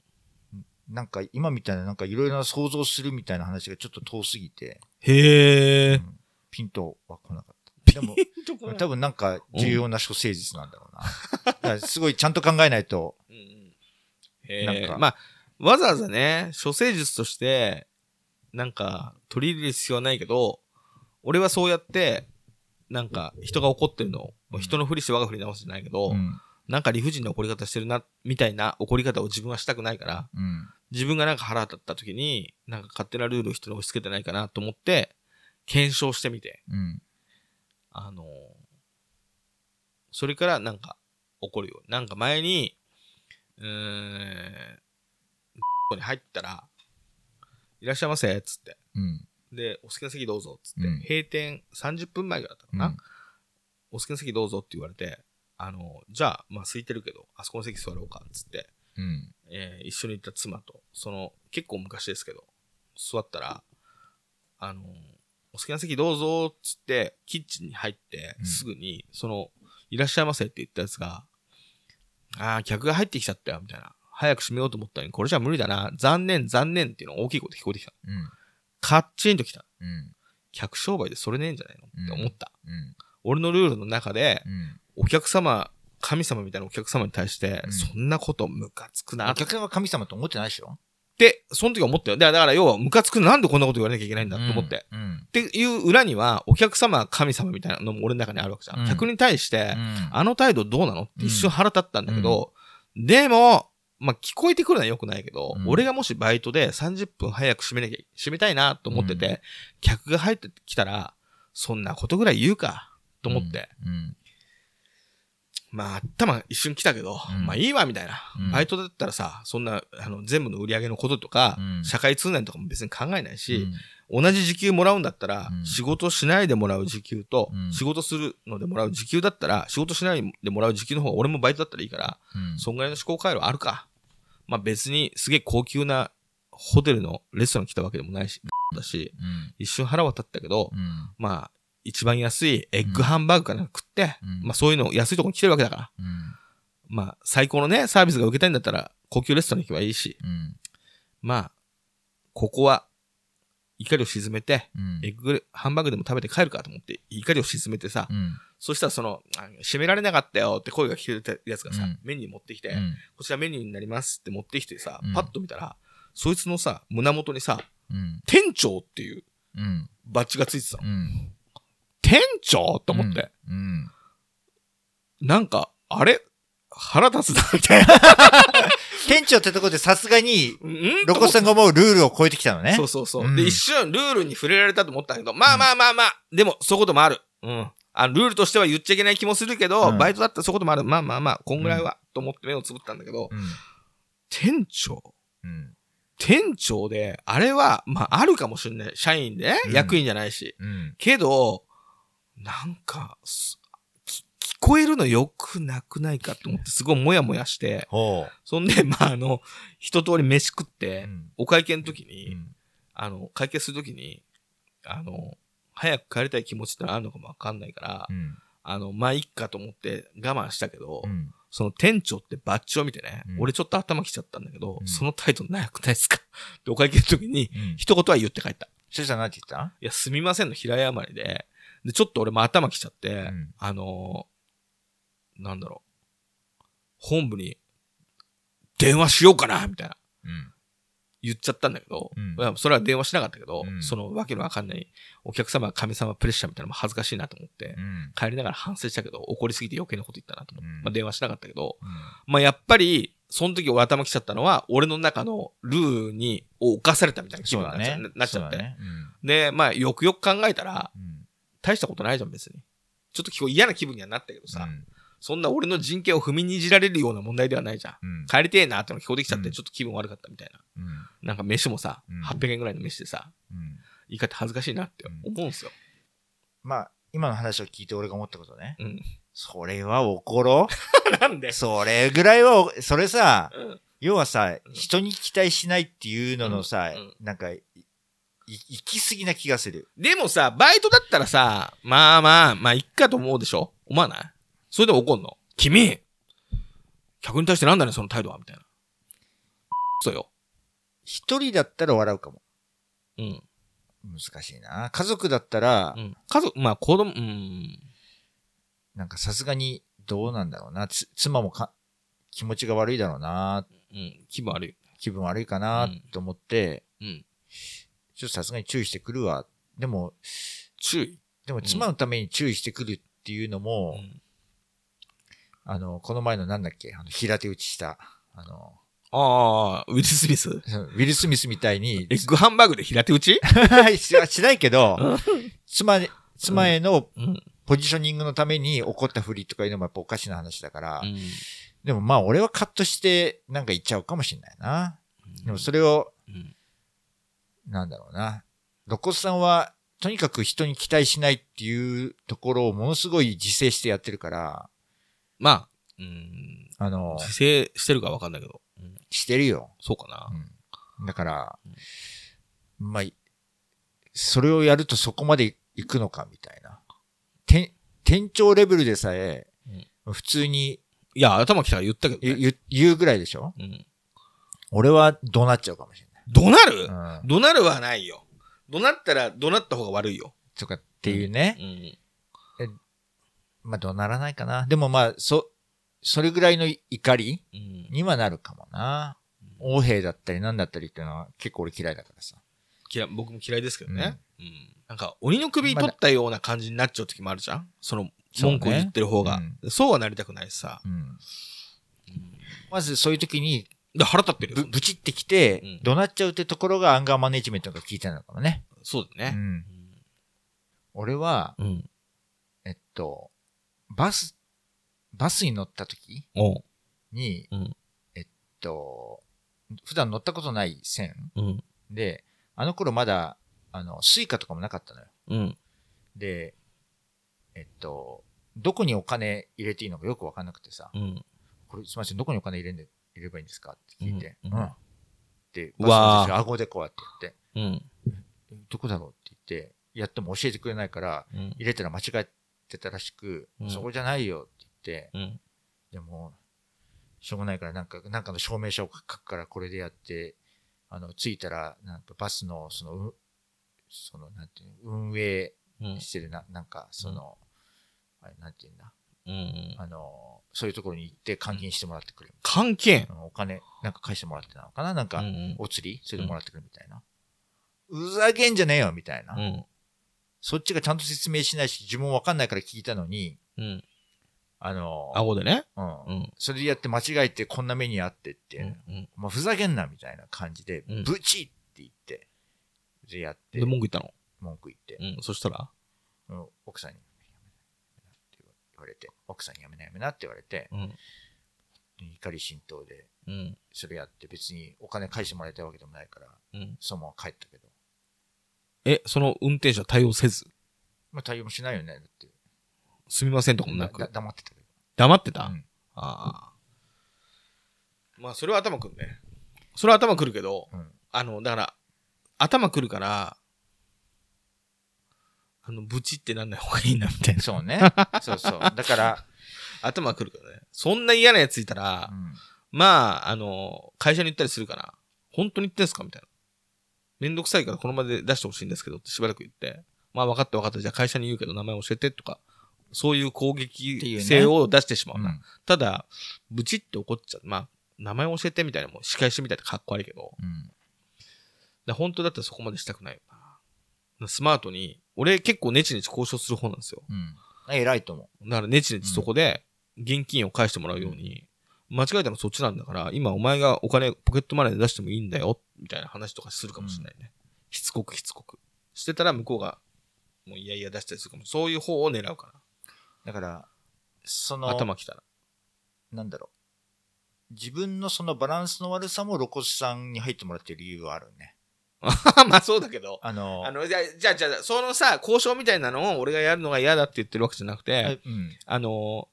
Speaker 2: なんか今みたいななんかいろいろな想像するみたいな話がちょっと遠すぎて、
Speaker 1: へえ。
Speaker 2: うんピンとは来なかった。でも、
Speaker 1: 多
Speaker 2: 多分なんか重要な処世術なんだろうな。すごいちゃんと考えないと、
Speaker 1: うん
Speaker 2: なんか
Speaker 1: えまあ、わざわざね、処世術として、なんか、取り入れる必要はないけど、俺はそうやって、なんか、人が怒ってるのを、
Speaker 2: うん
Speaker 1: 人のふりして我がふり直すじゃないけど、
Speaker 2: うん。
Speaker 1: なんか理不尽な怒り方してるな、みたいな怒り方を自分はしたくないから、
Speaker 2: うん。
Speaker 1: 自分がなんか腹立った時に、なんか勝手なルールを人に押し付けてないかなと思って、検証してみて、
Speaker 2: うん。
Speaker 1: あのーそれからなんか怒るよ。なんか前に、うーん、に入ったら、いらっしゃいませ、つって。
Speaker 2: うん。
Speaker 1: で、お好きな席どうぞ、つって。
Speaker 2: うん
Speaker 1: 閉店30分前ぐらいだったかな、
Speaker 2: うん。
Speaker 1: お好きな席どうぞって言われて、あの、じゃあ、まあ空いてるけど、あそこの席座ろうか、つって。
Speaker 2: うん。
Speaker 1: えー一緒に行った妻と、その、結構昔ですけど、座ったら、あの、お好きな席どうぞ、つって、キッチンに入って
Speaker 2: う、ん
Speaker 1: すぐに、その、いらっしゃいませって言ったやつが、ああ、客が入ってきちゃったよ、みたいな。早く閉めようと思ったのに、これじゃ無理だな。残念、残念っていうのが大きいこと聞こえてきた。
Speaker 2: うん。
Speaker 1: カッチンときた。
Speaker 2: うん。
Speaker 1: 客商売でそれねえんじゃないの？って思った。
Speaker 2: うん。
Speaker 1: 俺のルールの中で、
Speaker 2: うん。
Speaker 1: お客様、神様みたいなお客様に対して、
Speaker 2: うん
Speaker 1: そんなことムカつくな
Speaker 2: お客さんは神様と思ってないでしょ？
Speaker 1: で、その時思ったよ。だから、要は、ムカつくなんでこんなこと言わなきゃいけないんだと思って。
Speaker 2: うん。
Speaker 1: っていう裏には、お客様は神様みたいなのも俺の中にあるわけじゃん。
Speaker 2: うん
Speaker 1: 客に対して
Speaker 2: う、ん
Speaker 1: あの態度どうなのって一瞬腹立ったんだけど、でも、まあ、聞こえてくるのは良くないけど、
Speaker 2: うん
Speaker 1: 俺がもしバイトで30分早く閉めなきゃ、閉めたいなと思ってて、
Speaker 2: うん
Speaker 1: 客が入ってきたら、そんなことぐらい言うか、と思って。。
Speaker 2: うん。
Speaker 1: まあ、頭一瞬来たけど、
Speaker 2: うん
Speaker 1: まあいいわ、みたいな。
Speaker 2: うん
Speaker 1: バイトだったらさ、そんな、あの、全部の売り上げのこととか、
Speaker 2: うん
Speaker 1: 社会通念とかも別に考えないし、
Speaker 2: うん
Speaker 1: 同じ時給もらうんだったら、
Speaker 2: うん
Speaker 1: 仕事しないでもらう時給と、
Speaker 2: うん
Speaker 1: 仕事するのでもらう時給だったら、仕事しないでもらう時給の方が俺もバイトだったらいいから、
Speaker 2: うん
Speaker 1: そんぐらいの思考回路あるか。まあ別にすげえ高級なホテルのレストラン来たわけでもないし、だし、
Speaker 2: うん。
Speaker 1: 一瞬腹は立ったけど、
Speaker 2: うん。
Speaker 1: まあ、一番安いエッグハンバーグかなんか食って、
Speaker 2: うん
Speaker 1: まあそういうの安いとこに来てるわけだから、
Speaker 2: うん。
Speaker 1: まあ最高のね、サービスが受けたいんだったら高級レストラン行けばいいし、
Speaker 2: うん。
Speaker 1: まあ、ここは怒りを鎮めて、
Speaker 2: うん。
Speaker 1: エッグハンバーグでも食べて帰るかと思って怒りを鎮めてさ、
Speaker 2: うん。
Speaker 1: そしたらその、あ閉められなかったよって声が聞こえたやつがさ、
Speaker 2: うん
Speaker 1: メニュー持ってきて、
Speaker 2: うん。
Speaker 1: こちらメニューになりますって持ってきてさ、
Speaker 2: うん
Speaker 1: パッと見たら、そいつのさ、胸元にさ、
Speaker 2: うん。
Speaker 1: 店長っていう
Speaker 2: うん。
Speaker 1: バッジがついてたの。
Speaker 2: うん。
Speaker 1: 店長？と思って、
Speaker 2: うん。
Speaker 1: なんか、あれ？腹立つな、みたいな。
Speaker 2: 店長ってとこでさすがに、
Speaker 1: うん？
Speaker 2: ロコさんが思うルールを超えてきたのね。
Speaker 1: そうそうそう。
Speaker 2: うん
Speaker 1: で、一瞬ルールに触れられたと思ったけど、まあまあまあまあ、でも、そういうこともある。うん。あルールとしては言っちゃいけない気もするけど、
Speaker 2: うん
Speaker 1: バイトだったらそういうこともある。まあまあまあ、こんぐらいは、と思って目をつぶったんだけど、
Speaker 2: うん。
Speaker 1: 店長？
Speaker 2: うん。
Speaker 1: 店長で、あれは、まあ、あるかもしれない。社員で役員じゃないし。
Speaker 2: うん。
Speaker 1: けど、なんか、聞こえるの良くなくないかと思って、すごいもやもやして、
Speaker 2: ほ
Speaker 1: そんで、まあ、あの、一通り飯食っ
Speaker 2: う。
Speaker 1: て、
Speaker 2: うん
Speaker 1: お会計の時
Speaker 2: う
Speaker 1: に、
Speaker 2: ん。
Speaker 1: あの、会計する時に、あの、早く帰りたい気持ちってのあるのかもわかんないから、
Speaker 2: うん。
Speaker 1: あの、まあ、いっかと思って我慢したけど、
Speaker 2: うん。
Speaker 1: その店長ってバッジを見てね、
Speaker 2: うん
Speaker 1: 俺ちょっと頭きちゃったんだけど、
Speaker 2: うん
Speaker 1: その態度なくないですか？で、お会計の時に、
Speaker 2: うん。
Speaker 1: 一言は言って帰った。
Speaker 2: そしたら何て言った？
Speaker 1: いや、すみませんの平謝りで、で、ちょっと俺も頭きちゃって、
Speaker 2: ん
Speaker 1: あのーなんだろう、本部に電話しようかなみたいな
Speaker 2: うん。
Speaker 1: 言っちゃったんだけど、
Speaker 2: うん
Speaker 1: それは電話しなかったけど、
Speaker 2: うん
Speaker 1: そのわけのわかんないお客様神様プレッシャーみたいなのも恥ずかしいなと思って、
Speaker 2: うん。
Speaker 1: 帰りながら反省したけど、怒りすぎて余計なこと言ったなと思って、
Speaker 2: うん
Speaker 1: まあ電話しなかったけど、
Speaker 2: うん
Speaker 1: まあやっぱり、その時俺頭きちゃったのは、俺の中のルールに、を犯されたみたいな気分になっちゃ,、っちゃって。
Speaker 2: そうだね。
Speaker 1: で、まあよくよく考えたら、
Speaker 2: うん。
Speaker 1: 大したことないじゃん、別に。ちょっと今日嫌な気分にはなったけどさ、
Speaker 2: うん
Speaker 1: そんな俺の人権を踏みにじられるような問題ではないじゃん。
Speaker 2: うん。
Speaker 1: 帰りてえなってのが聞こえてきちゃって、
Speaker 2: うん
Speaker 1: ちょっと気分悪かったみたいな。
Speaker 2: うん。
Speaker 1: なんか飯もさ、
Speaker 2: うん
Speaker 1: 800円ぐらいの飯でさ、
Speaker 2: うん。
Speaker 1: 言い方恥ずかしいなって思うんすよ。
Speaker 2: まあ、今の話を聞いて俺が思ったことね。
Speaker 1: うん。
Speaker 2: それは怒ろ
Speaker 1: なんで？
Speaker 2: うそれぐらいはお、それさ、
Speaker 1: うん。
Speaker 2: 要はさ
Speaker 1: う、ん
Speaker 2: 人に期待しないっていうののさ
Speaker 1: うんうん、
Speaker 2: なんか、い行き過ぎな気がする。
Speaker 1: でもさ、バイトだったらさ、まあまあ、まあ、いっかと思うでしょ？思わない？それでも怒んの？君客に対してなんだね、その態度は？みたいな。そうよ。
Speaker 2: 一人だったら笑うかも。
Speaker 1: うん。
Speaker 2: 難しいな。家族だったら
Speaker 1: う、ん。家族、まあ子供、うん。
Speaker 2: なんかさすがにどうなんだろうな。つ妻もか気持ちが悪いだろうな。
Speaker 1: うん。気分悪い。
Speaker 2: 気分悪いかな
Speaker 1: うん
Speaker 2: と思って、
Speaker 1: うん。
Speaker 2: ちょっとさすがに注意してくるわ。でも、
Speaker 1: 注意？
Speaker 2: でも妻のために注意してくるっていうの
Speaker 1: う
Speaker 2: も、
Speaker 1: ん。
Speaker 2: あの、この前のなんだっけ、あの、平手打ちした、あの、
Speaker 1: ああ、ウィル・スミス？
Speaker 2: ウィル・スミスみたいに、
Speaker 1: エッグハンバーグで平手打ち？
Speaker 2: ししないけど、妻に、妻への
Speaker 1: うん。
Speaker 2: ポジショニングのために怒ったふりとかいうのもやっぱおかしな話だから、
Speaker 1: うん。
Speaker 2: でもまあ俺はカットしてなんか言っちゃうかもしれないな。でもそれを、
Speaker 1: うん。
Speaker 2: なんだろうな。露骨さんは、とにかく人に期待しないっていうところをものすごい自制してやってるから、
Speaker 1: まあ、うん。
Speaker 2: あの、
Speaker 1: 自制してるかわかんないけど。うん。
Speaker 2: してるよ。
Speaker 1: そうかな。
Speaker 2: うん。だから、まあ、それをやるとそこまで行くのかみたいな。店、店長レベルでさえ、普通に
Speaker 1: いや、頭きたら言ったけどね。
Speaker 2: 言うぐらいでしょ？
Speaker 1: うん。
Speaker 2: 俺はどうなっちゃうかもしれ
Speaker 1: 怒鳴る？
Speaker 2: うん。
Speaker 1: 怒鳴るはないよ。怒鳴ったら、怒鳴った方が悪いよ。
Speaker 2: とかっていうね。
Speaker 1: うん。
Speaker 2: まあ、どうならないかな。でもまあ、そ、それぐらいの怒り
Speaker 1: うん。
Speaker 2: にはなるかもな。横兵だったり何だったりっていうのは結構俺嫌いだからさ。
Speaker 1: 嫌い僕も嫌いですけどね。うん。なんか、鬼の首取ったような感じになっちゃう時もあるじゃん？その、文句を言ってる方が。そうはなりたくないしさ。
Speaker 2: うん。まずそういう時に
Speaker 1: で腹立ってるよ
Speaker 2: ぶ、ぶちってきて
Speaker 1: うん、
Speaker 2: 怒鳴っちゃうってところがアンガーマネジメントが効いてるのかもね。
Speaker 1: そうだね。
Speaker 2: うん。俺は、
Speaker 1: うん。
Speaker 2: えっと、バス、バスに乗った時
Speaker 1: おう。
Speaker 2: に、
Speaker 1: うん
Speaker 2: えっと、普段乗ったことない線
Speaker 1: うん。
Speaker 2: で、あの頃まだ、あの、 Suica とかもなかったのよ。
Speaker 1: うん。
Speaker 2: で、えっと、どこにお金入れていいのかよくわかんなくてさ、
Speaker 1: うん。
Speaker 2: これすみません、どこにお金入れんで入れればいいんですか？って聞いて、
Speaker 1: うん
Speaker 2: うん。で、
Speaker 1: うわー
Speaker 2: バスの顎でこうやって言って、
Speaker 1: うん。
Speaker 2: どこだろうって言って、やっても教えてくれないから、
Speaker 1: うん。
Speaker 2: 入れたら間違えてたらしく、
Speaker 1: うん
Speaker 2: そこじゃないよって言って、
Speaker 1: うん。
Speaker 2: でも、しょうがないから、なんか、なんかの証明書を書くからこれでやって、あの、着いたら、なんかバスの、その、うその、なんていうの、運営
Speaker 1: うん。
Speaker 2: してるな、なんか、その、あれ、なんていうんだ、
Speaker 1: うん。
Speaker 2: あの、そういうところに行って換金してもらってくれる。
Speaker 1: 関係
Speaker 2: あのお金、なんか返してもらってなのかな？なんか、
Speaker 1: うん
Speaker 2: お釣りそれでもらってくるみたいな。うざげんじゃねえよみたいな。
Speaker 1: うん。
Speaker 2: そっちがちゃんと説明しないし、自分わかんないから聞いたのに、
Speaker 1: うん。
Speaker 2: あの、
Speaker 1: 顎でね？
Speaker 2: うん。
Speaker 1: うん。
Speaker 2: それでやって間違えてこんな目にあってって、
Speaker 1: うん。
Speaker 2: まあ、ふざけんなみたいな感じで、
Speaker 1: うん
Speaker 2: ブチって言って、でやって
Speaker 1: で、、文句言ったの？
Speaker 2: 文句言って、
Speaker 1: うん。そしたら？
Speaker 2: うん奥さんに、言われて、奥さんにやめなやめなって言われて、
Speaker 1: うん。
Speaker 2: 怒り心頭で、
Speaker 1: うん。
Speaker 2: それやって別にお金返してもらいたいわけでもないから、
Speaker 1: うん。
Speaker 2: そのまま帰ったけど、
Speaker 1: え、その運転手は対応せず、
Speaker 2: まあ対応もしないよね、だって。
Speaker 1: すみませんとかもな
Speaker 2: だ
Speaker 1: く、
Speaker 2: 黙ってたけ
Speaker 1: 黙ってた、
Speaker 2: ど。うん
Speaker 1: ああ。まあ、それは頭くるね。それは頭くるけど、
Speaker 2: うん
Speaker 1: あの、だから、頭くるから、あの、ブチってなんない方がいいな、みたいな。
Speaker 2: そうね。そうそう。だから、
Speaker 1: 頭くるからね。そんな嫌なやついたら、
Speaker 2: うん
Speaker 1: まあ、あの、会社に行ったりするかな。本当に言ってんすかみたいな。めんどくさいからこの場で出してほしいんですけどってしばらく言って、まあ分かった分かった。じゃあ会社に言うけど名前教えてとか、そういう攻撃
Speaker 2: ね
Speaker 1: 性を出してしまうな。
Speaker 2: うん
Speaker 1: ただ、ブチって怒っちゃう。まあ、名前教えてみたいなもん、仕返しみたいなかっこ悪いけど、
Speaker 2: うん。
Speaker 1: だ本当だったらそこまでしたくないよな。スマートに、俺結構ネチネチ交渉する方なんですよ。
Speaker 2: うん。偉いと思
Speaker 1: だからネチネチそこで現金を返してもらうように、間違えたのそっちなんだから、今お前がお金ポケットマネーで出してもいいんだよ、みたいな話とかするかもしれないね。しつこくしつこく。してたら向こうが、もういやいや出したりするかも。そういう方を狙うか
Speaker 2: う。だから、そ
Speaker 1: ら。
Speaker 2: の、
Speaker 1: 頭きたら。
Speaker 2: なんだろう。自分のそのバランスの悪さも露骨さんに入ってもらってる理由はあるね。
Speaker 1: まあそうだけど。
Speaker 2: あの、
Speaker 1: あの、じゃあ、じゃあ、じゃあ、そのさ、交渉みたいなのを俺がやるのが嫌だって言ってるわけじゃなくて、
Speaker 2: うん。
Speaker 1: あの、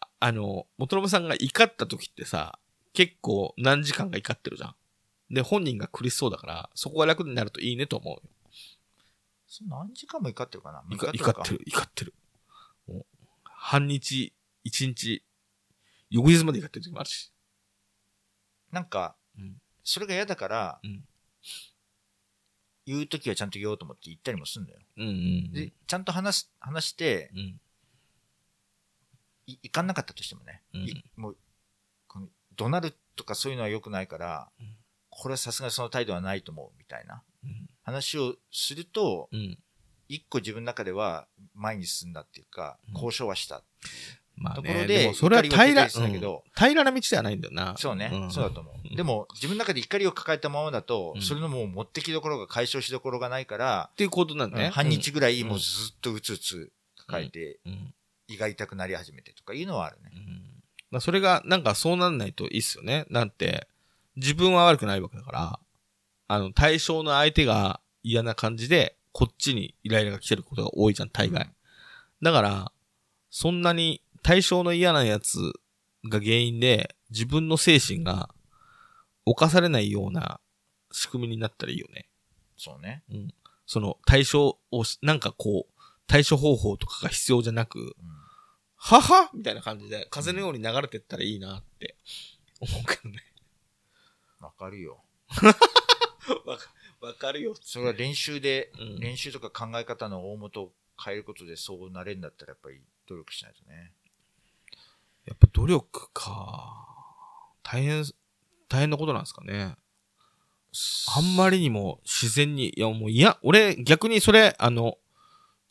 Speaker 1: ああの、元信さんが怒った時ってさ、結構何時間か怒ってるじゃん。で、本人が苦しそうだから、そこが楽になるといいねと思うよ。
Speaker 2: 何時間も怒ってるかな？
Speaker 1: 怒
Speaker 2: 三日とか？
Speaker 1: 怒ってる、怒ってる。もう半日、一日、翌日まで怒ってる時もあるし。
Speaker 2: なんか、
Speaker 1: うん
Speaker 2: それが嫌だから、
Speaker 1: うん
Speaker 2: 言うときはちゃんと言おうと思って言ったりもするんだよ。
Speaker 1: うんうん
Speaker 2: で、ちゃんと話す、話して、
Speaker 1: うん。うん。
Speaker 2: い、いかんなかったとしてもね、
Speaker 1: うん
Speaker 2: いもう、この怒鳴るとかそういうのは良くないから、
Speaker 1: うん
Speaker 2: これはさすがにその態度はないと思う、みたいな
Speaker 1: うん。
Speaker 2: 話をすると、
Speaker 1: うん。
Speaker 2: 一個自分の中では前に進んだっていうか、
Speaker 1: うん
Speaker 2: 交渉はした。
Speaker 1: まあね、
Speaker 2: ところで
Speaker 1: それは平ら、平らな道ではないんだよな。
Speaker 2: そうね、
Speaker 1: ん
Speaker 2: そうだと思
Speaker 1: う。
Speaker 2: でも、自分の中で怒りを抱えたままだと、
Speaker 1: うん
Speaker 2: それのもう持ってきどころが解消しどころがないから、
Speaker 1: っていうことなんだね。
Speaker 2: 半日ぐらいもう
Speaker 1: うん
Speaker 2: ずっとうつうつ抱えて、
Speaker 1: うん。
Speaker 2: 胃が痛くなり始めてとかいうのはあるね
Speaker 1: う。んまあそれが、なんかそうなんないといいっすよね。なんて、自分は悪くないわけだから、あの、対象の相手が嫌な感じで、こっちにイライラが来てることが多いじゃん、大概。だから、そんなに対象の嫌なやつが原因で、自分の精神が犯されないような仕組みになったらいいよね。
Speaker 2: そうね。
Speaker 1: うん。その対象をし、なんかこう、対処方法とかが必要じゃなく、
Speaker 2: うん
Speaker 1: はは？みたいな感じで、風のように流れてったらいいなって思うけどね。
Speaker 2: わかるよ。
Speaker 1: わかわかるよ。
Speaker 2: それは練習で、
Speaker 1: うん
Speaker 2: 練習とか考え方の大元を変えることでそうなれるんだったらやっぱり努力しないとね。
Speaker 1: やっぱ努力か。大変、大変なことなんですかね。あんまりにも自然に、いやもう嫌、俺逆にそれ、あの、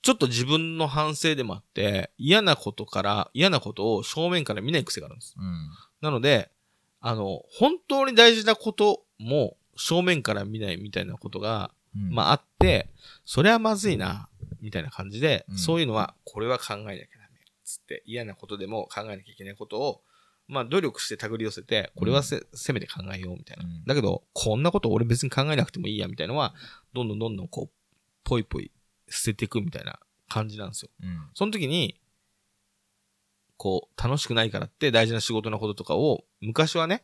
Speaker 1: ちょっと自分の反省でもあって、嫌なことから、嫌なことを正面から見ない癖があるんです。
Speaker 2: うん。
Speaker 1: なので、あの、本当に大事なことも正面から見ないみたいなことが、
Speaker 2: うん
Speaker 1: まああって、それはまずいな、みたいな感じで、
Speaker 2: うん
Speaker 1: そういうのは、これは考えなきゃ。つって、嫌なことでも考えなきゃいけないことを、まあ努力して手繰り寄せて、これはせ、せめて考えよう、みたいな。
Speaker 2: うん
Speaker 1: だけど、こんなこと俺別に考えなくてもいいや、みたいなのは、どんどんどんどんこう、ぽいぽい捨てていくみたいな感じなんですよ。
Speaker 2: うん。
Speaker 1: その時に、こう、楽しくないからって大事な仕事のこととかを、昔はね、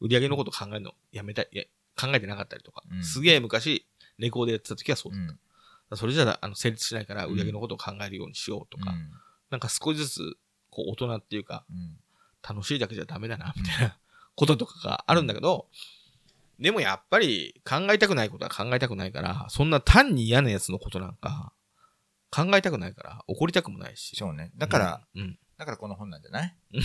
Speaker 1: 売り上げのこと考えるのやめたい、いや考えてなかったりとか、
Speaker 2: うん
Speaker 1: すげえ昔、レコードやってた時はそうだった。
Speaker 2: うん。
Speaker 1: それじゃあ、の、成立しないから、売り上げのことを考えるようにしようとか、
Speaker 2: うん
Speaker 1: なんか少しずつ、こう、大人っていうか、
Speaker 2: うん。
Speaker 1: 楽しいだけじゃダメだな、みたいなこととかがあるんだけど、でもやっぱり考えたくないことは考えたくないから、そんな単に嫌なやつのことなんか、考えたくないから、怒りたくもないし。
Speaker 2: そうね。だから、
Speaker 1: うん、
Speaker 2: だからこの本なんじゃない？
Speaker 1: う ん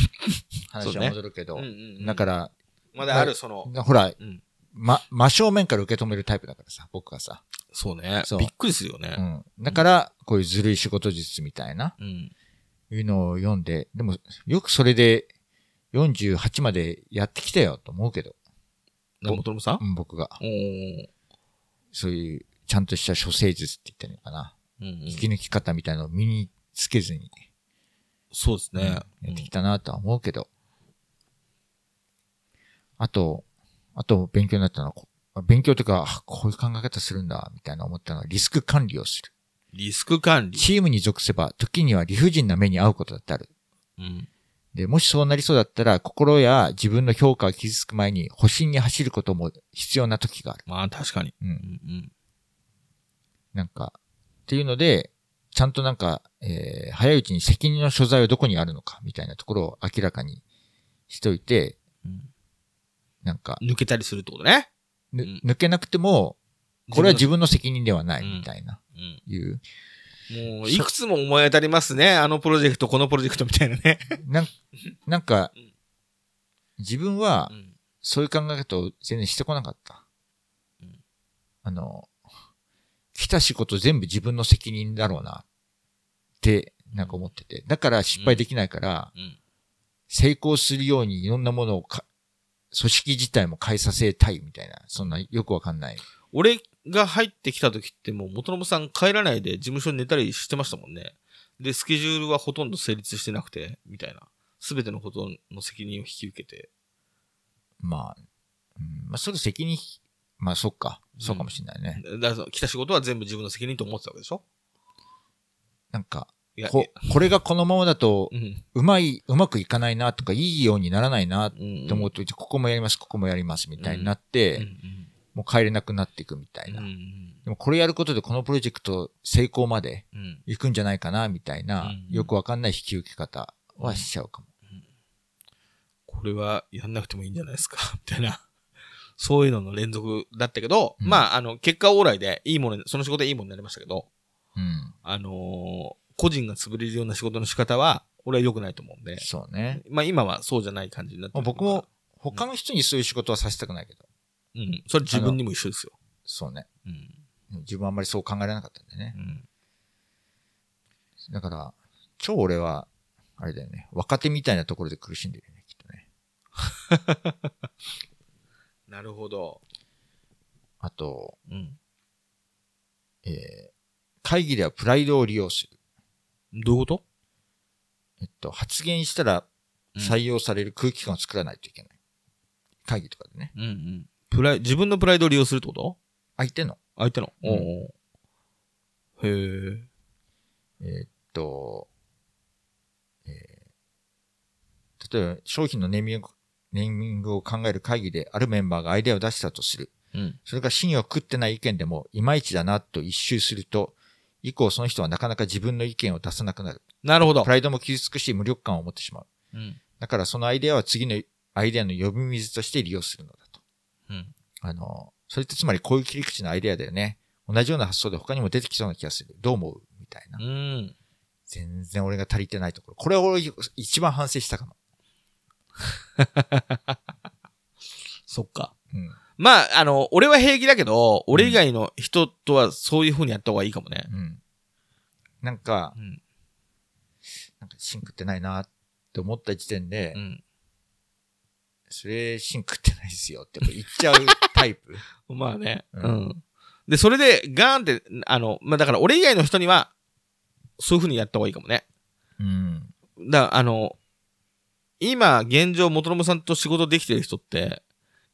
Speaker 2: 話は戻るけど
Speaker 1: うん。うんうんうん
Speaker 2: だから、
Speaker 1: まだある、その、
Speaker 2: ほら、
Speaker 1: うん。
Speaker 2: ま、真正面から受け止めるタイプだからさ、僕はさ。
Speaker 1: そうね。
Speaker 2: そう
Speaker 1: びっくりするよ
Speaker 2: う
Speaker 1: ね。
Speaker 2: ん。だから、こういうずるい仕事術みたいな、
Speaker 1: うん。
Speaker 2: いうのを読んで、でも、よくそれで48までやってきたよと思うけど、
Speaker 1: なもともさん？
Speaker 2: うん僕が。そういう、ちゃんとした処世術って言ったらいいのかな。
Speaker 1: うんうん
Speaker 2: 生き抜き方みたいなのを身につけずに、
Speaker 1: そうですね。
Speaker 2: うんやってきたなとは思うけど。あと、あと勉強になったのはこ、勉強とか、あこういう考え方するんだ、みたいな思ったのはリスク管理をする。
Speaker 1: リスク管理。
Speaker 2: チームに属せば、時には理不尽な目に遭うことだってある。
Speaker 1: うん。
Speaker 2: で、もしそうなりそうだったら、心や自分の評価が傷つく前に、保身に走ることも必要な時がある。
Speaker 1: まあ確かに。
Speaker 2: う。
Speaker 1: うんん
Speaker 2: なんか、っていうので、ちゃんとなんか、えー早いうちに責任の所在はどこにあるのか、みたいなところを明らかにしといて、
Speaker 1: うん。
Speaker 2: なんか、
Speaker 1: 抜けたりするってことね。
Speaker 2: ぬ
Speaker 1: うん
Speaker 2: 抜けなくても、これは自
Speaker 1: 分
Speaker 2: 分の責任ではない、
Speaker 1: うん
Speaker 2: みたいな、
Speaker 1: の。うん
Speaker 2: いう。
Speaker 1: もう、いくつも思い当たりますね。あのプロジェクト、このプロジェクトみたいなね。
Speaker 2: なんなんか
Speaker 1: うん、
Speaker 2: 自分は
Speaker 1: う、ん
Speaker 2: そういう考え方を全然してこなかった。
Speaker 1: うん
Speaker 2: あの、来た仕事全部自分の責任だろうなって、なんか思ってて。だから失敗できないから、
Speaker 1: うん。
Speaker 2: 成功するようにいろんなものをか、組織自体も変えさせたいみたいな、そんなよくわかんない。
Speaker 1: 俺が入ってきた時ってもう元信さん帰らないで事務所に寝たりしてましたもんね。で、スケジュールはほとんど成立してなくて、みたいな。すべてのことの責任を引き受けて。
Speaker 2: まあ、うん、まあ、それ責任、まあ、そっか。そうかもしれないね。
Speaker 1: だから来た仕事は全部自分の責任と思ってたわけでしょ？
Speaker 2: なんか、こ、これがこのままだと
Speaker 1: う、ん。
Speaker 2: うまい、うまくいかないなとか、いいようにならないなっ
Speaker 1: うん。
Speaker 2: て思うと、ここもやります、ここもやります、みたいになって、
Speaker 1: うんうん
Speaker 2: もう帰れなくなっていくみたい
Speaker 1: うん。う
Speaker 2: な。
Speaker 1: ん
Speaker 2: でもこれやることでこのプロジェクト成功まで
Speaker 1: うん。
Speaker 2: 行くんじゃないかな、みたいな、
Speaker 1: うん
Speaker 2: よくわかんない引き受け方はしちゃうかも。
Speaker 1: これはやんなくてもいいんじゃないですか みたいな。そういうのの連続だったけど、
Speaker 2: うん
Speaker 1: まあ、あの、結果オーライでいいものに、その仕事でいいものになりましたけど、
Speaker 2: うん。
Speaker 1: あのー個人が潰れるような仕事の仕方は、俺は良くないと思うんで、
Speaker 2: そうね。
Speaker 1: まあ今はそうじゃない感じになって
Speaker 2: 僕も、他の人にそういう仕事はさせたくないけど。
Speaker 1: うん。それ自分にも一緒ですよ。
Speaker 2: そうね。
Speaker 1: うん。
Speaker 2: 自分はあんまりそう考えられなかったんでね
Speaker 1: う。ん。
Speaker 2: だから、超俺は、あれだよね。若手みたいなところで苦しんでるよね、きっとね。
Speaker 1: なるほど。
Speaker 2: あと、
Speaker 1: うん。
Speaker 2: えー会議ではプライドを利用する。
Speaker 1: どういうこと？
Speaker 2: えっと、発言したら
Speaker 1: うん
Speaker 2: 採用される空気感を作らないといけない。会議とかでね。
Speaker 1: うんうん。プライ、自分のプライドを利用するってこと？
Speaker 2: 相手の、
Speaker 1: 相手の？
Speaker 2: うん
Speaker 1: へえ。
Speaker 2: えーっと、えー例えば商品のネーミング、ネーミングを考える会議であるメンバーがアイデアを出したとする。
Speaker 1: うん。
Speaker 2: それが真を食ってない意見でも、いまいちだなと一周すると、以降その人はなかなか自分の意見を出さなくなる。
Speaker 1: なるほど
Speaker 2: プ。ライドも傷つくし無力感を持ってしまう。
Speaker 1: うん。
Speaker 2: だからそのアイデアは次のアイデアの呼び水として利用するのだと。
Speaker 1: うん。
Speaker 2: あの、それってつまりこういう切り口のアイデアだよね。同じような発想で他にも出てきそうな気がする。どう思う？みたいな。
Speaker 1: うん。
Speaker 2: 全然俺が足りてないところ。これは俺一番反省したかも。
Speaker 1: そっか。
Speaker 2: うん。
Speaker 1: まあ、あの、俺は平気だけど、俺以外の人とはそういう風にやった方がいいかもね。
Speaker 2: うん。なんか
Speaker 1: う、ん。
Speaker 2: なんか芯食ってないなって思った時点で、
Speaker 1: うん。
Speaker 2: それ芯食ってないですよって言っちゃうタイプ。
Speaker 1: まあね。
Speaker 2: う
Speaker 1: うんん。で、それで、ガーンって、あの、まあだから俺以外の人には、そういう風にやった方がいいかもね。
Speaker 2: うん。
Speaker 1: だから、あの、今、現状、元信さんと仕事できてる人って、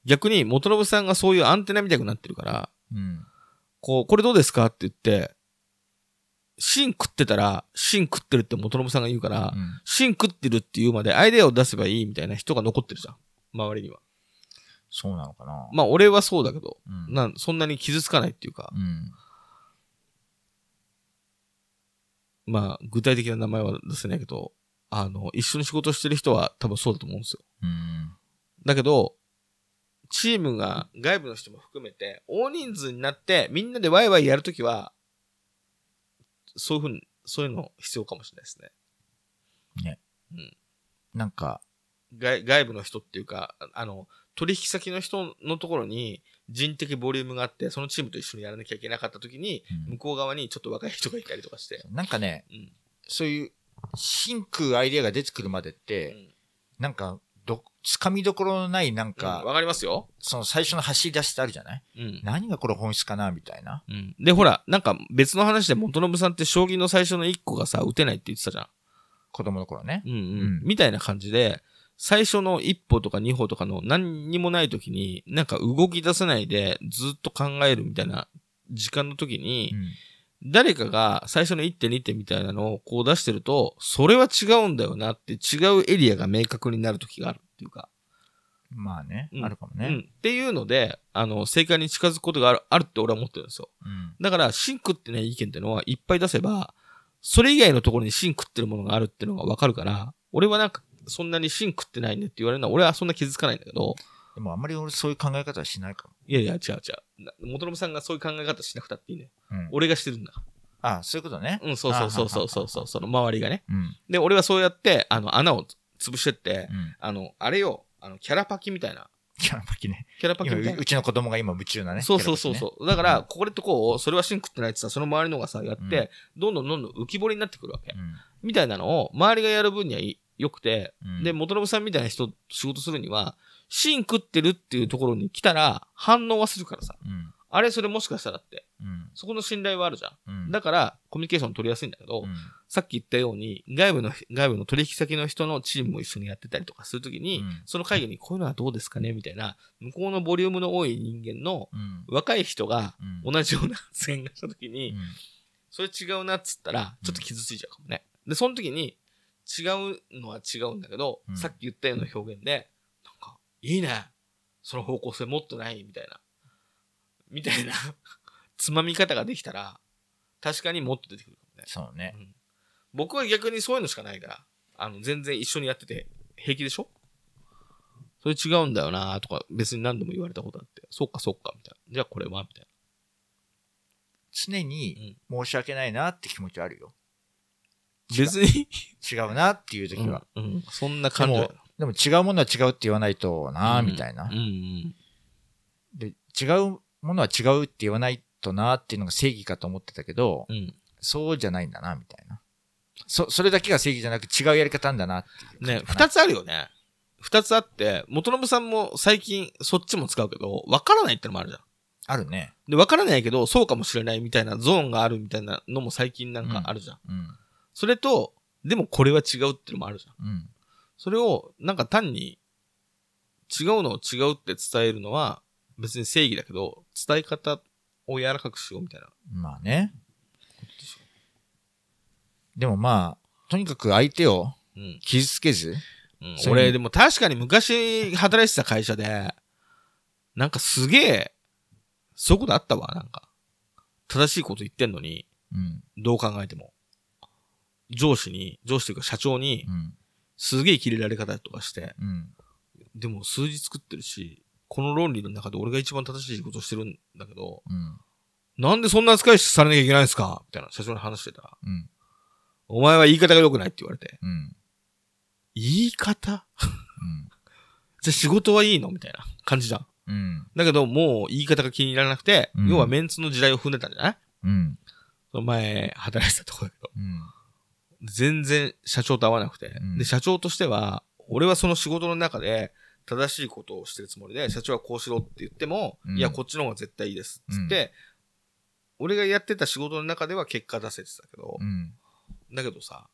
Speaker 1: 逆に元信さんがそういうアンテナみたくなってるから、
Speaker 2: うん。
Speaker 1: こう、これどうですかって言って、芯食ってたら、芯食ってるって元信さんが言うから、
Speaker 2: うん
Speaker 1: 芯食ってるっていうまでアイデアを出せばいいみたいな人が残ってるじゃん。周りには。
Speaker 2: そうなのかな。
Speaker 1: まあ、俺はそうだけど、
Speaker 2: うん。
Speaker 1: なんそんなに傷つかないっていうか、
Speaker 2: うん。
Speaker 1: まあ、具体的な名前は出せないけど、あの、一緒に仕事してる人は多分そうだと思うんですよ。
Speaker 2: うん。
Speaker 1: だけど、チームが外部の人も含めて、大人数になってみんなでワイワイやるときは、そういうふうに、そういうの必要かもしれないですね。
Speaker 2: なんか、
Speaker 1: 外外部の人っていうか、ああの、取引先の人のところに人的ボリュームがあって、そのチームと一緒にやらなきゃいけなかったときに、
Speaker 2: うん
Speaker 1: 向こう側にちょっと若い人がいたりとかして。
Speaker 2: なんかね、
Speaker 1: うん。
Speaker 2: そういう、芯食うアイデアが出てくるまでって、なんか、ど、つかみどころのないなん
Speaker 1: うん
Speaker 2: か、
Speaker 1: わかりますよ。
Speaker 2: その最初の走り出しってあるじゃない？
Speaker 1: うん。
Speaker 2: 何がこれ本質かな？みたいな。
Speaker 1: うん。で、ほら、なんか別の話で元信さんって将棋の最初の1個がさ、打てないって言ってたじゃん。
Speaker 2: 子供の頃ね。
Speaker 1: うんうん。
Speaker 2: うん
Speaker 1: みたいな感じで、最初の一歩とか二歩とかの何にもない時に、なんか動き出せないでずっと考えるみたいな時間の時に、誰かが最初の1点2点みたいなのをこう出してると、それは違うんだよなって違うエリアが明確になる時があるっていうか。
Speaker 2: うん。まあね、
Speaker 1: うん
Speaker 2: あるかもね。
Speaker 1: うん。っていうので、あの、正解に近づくことがある、あるって俺は思ってるんですよ。
Speaker 2: うん。
Speaker 1: だから、シンクってね、意見ってのはいっぱい出せば、それ以外のところにシンクってるものがあるっていうのがわかるから、俺はなんか、そんなにシンクってないねって言われるのは、俺はそんな気づかないんだけど、
Speaker 2: でもあんまり俺そういう考え方はしないか
Speaker 1: いやいや、違う違う。な元信さんがそういう考え方しなくたっていいね。
Speaker 2: も。うん。
Speaker 1: 俺がしてるんだか
Speaker 2: あそういうことね。
Speaker 1: ら。うん、そうそうそうそうそうそう、その周りがね。
Speaker 2: うん。
Speaker 1: で、俺はそうやって、あの、穴を潰してって
Speaker 2: う、ん。
Speaker 1: あの、あれよ、あの、キャラパキみたいな。
Speaker 2: キャラパキね。
Speaker 1: キャラパキ
Speaker 2: 今、
Speaker 1: みたいうな
Speaker 2: う。ちの子供が今夢中なね。
Speaker 1: そうそうそうそう。だから、これとこう、それはシンクってないってさ、その周りのがさ、やって、どんどんどんどん浮き彫りになってくるわけ。みたいなのを、周りがやる分にはい良くて、
Speaker 2: うん。
Speaker 1: で、元信さんみたいな人、仕事するには、芯食ってるっていうところに来たら、反応はするからさ。
Speaker 2: うん。
Speaker 1: あれ、それもしかしたらって。
Speaker 2: うん。
Speaker 1: そこの信頼はあるじゃ
Speaker 2: うん。
Speaker 1: ん。だから、コミュニケーション取りやすいんだけど、
Speaker 2: うん、
Speaker 1: さっき言ったように、外部の、外部の取引先の人のチームも一緒にやってたりとかするときに、
Speaker 2: うん
Speaker 1: その会議にこういうのはどうですかね？みたいな、向こうのボリュームの多い人間の
Speaker 2: うん。
Speaker 1: 若い人が
Speaker 2: うん。
Speaker 1: 同じような発言がしたときに、
Speaker 2: うん
Speaker 1: それ違うなっつったら、ちょっと傷ついちゃうかもね。で、その時に、違うのは違うんだけど、
Speaker 2: うん
Speaker 1: さっき言ったような表現で、なんか、いいね。その方向性もっとないみたいな。みたいな、つまみ方ができたら、確かにもっと出てくるかもね。
Speaker 2: そうね。
Speaker 1: うん僕は逆にそういうのしかないから、あの、全然一緒にやってて平気でしょ？それ違うんだよなとか、別に何度も言われたことあって、そっかそっか、みたいな。じゃあこれは？みたい
Speaker 2: 常に申し訳ないなって気持ちはあるよ。
Speaker 1: な。別に、
Speaker 2: 違うなっていう時は。
Speaker 1: うんうんそんな
Speaker 2: で
Speaker 1: 感じ
Speaker 2: も、でも違うものは違うって言わないとな、みたいな
Speaker 1: うん。うん
Speaker 2: で、違うものは違うって言わないとなっていうのが正義かと思ってたけど、
Speaker 1: うん。うん。
Speaker 2: そうじゃないんだな、みたいな。そ、それだけが正義じゃなく違うやり方なんだなって
Speaker 1: ね。二つあるよね。二つあって、元信さんも最近そっちも使うけど、わからないってのもあるじゃん。
Speaker 2: あるね。
Speaker 1: で、わからないけど、そうかもしれないみたいなゾーンがあるみたいなのも最近なんかあるじゃん。
Speaker 2: うん。
Speaker 1: それと、でもこれは違うってのもあるじゃん。
Speaker 2: うん。
Speaker 1: それを、なんか単に、違うのを違うって伝えるのは、別に正義だけど、伝え方を柔らかくしようみたいな。
Speaker 2: まあね。でもまあ、とにかく相手を
Speaker 1: うん。
Speaker 2: 傷つけず、
Speaker 1: うん
Speaker 2: そういう
Speaker 1: 俺、でも確かに昔働いてた会社で、なんかすげえ、そういうことあったわ、なんか。正しいこと言ってんのに、
Speaker 2: うん。
Speaker 1: どう考えても。上司に、上司というか社長に
Speaker 2: う、ん。
Speaker 1: すげえ切れられ方とかして、
Speaker 2: うん。
Speaker 1: でも数字作ってるし、この論理の中で俺が一番正しいことをしてるんだけど、
Speaker 2: うん。
Speaker 1: なんでそんな扱いされなきゃいけないんですか？みたいな社長に話してたら、
Speaker 2: うん。
Speaker 1: お前は言い方が良くないって言われて、
Speaker 2: うん。
Speaker 1: 言い方？
Speaker 2: うん。
Speaker 1: じゃあ仕事はいいの？みたいな。感じじゃん。
Speaker 2: うん。
Speaker 1: だけど、もう言い方が気に入らなくて、
Speaker 2: うん
Speaker 1: 要はメンツの時代を踏んでたんじゃない？
Speaker 2: うん。
Speaker 1: その前、働いてたとこだけど。
Speaker 2: うん。
Speaker 1: 全然社長と合わなくて。
Speaker 2: うん
Speaker 1: で、社長としては、俺はその仕事の中で正しいことをしてるつもりで、社長はこうしろって言っても、
Speaker 2: うん
Speaker 1: いや、こっちの方が絶対いいです。つって、俺がやってた仕事の中では結果出せてたけど
Speaker 2: う、ん。
Speaker 1: だけどさ、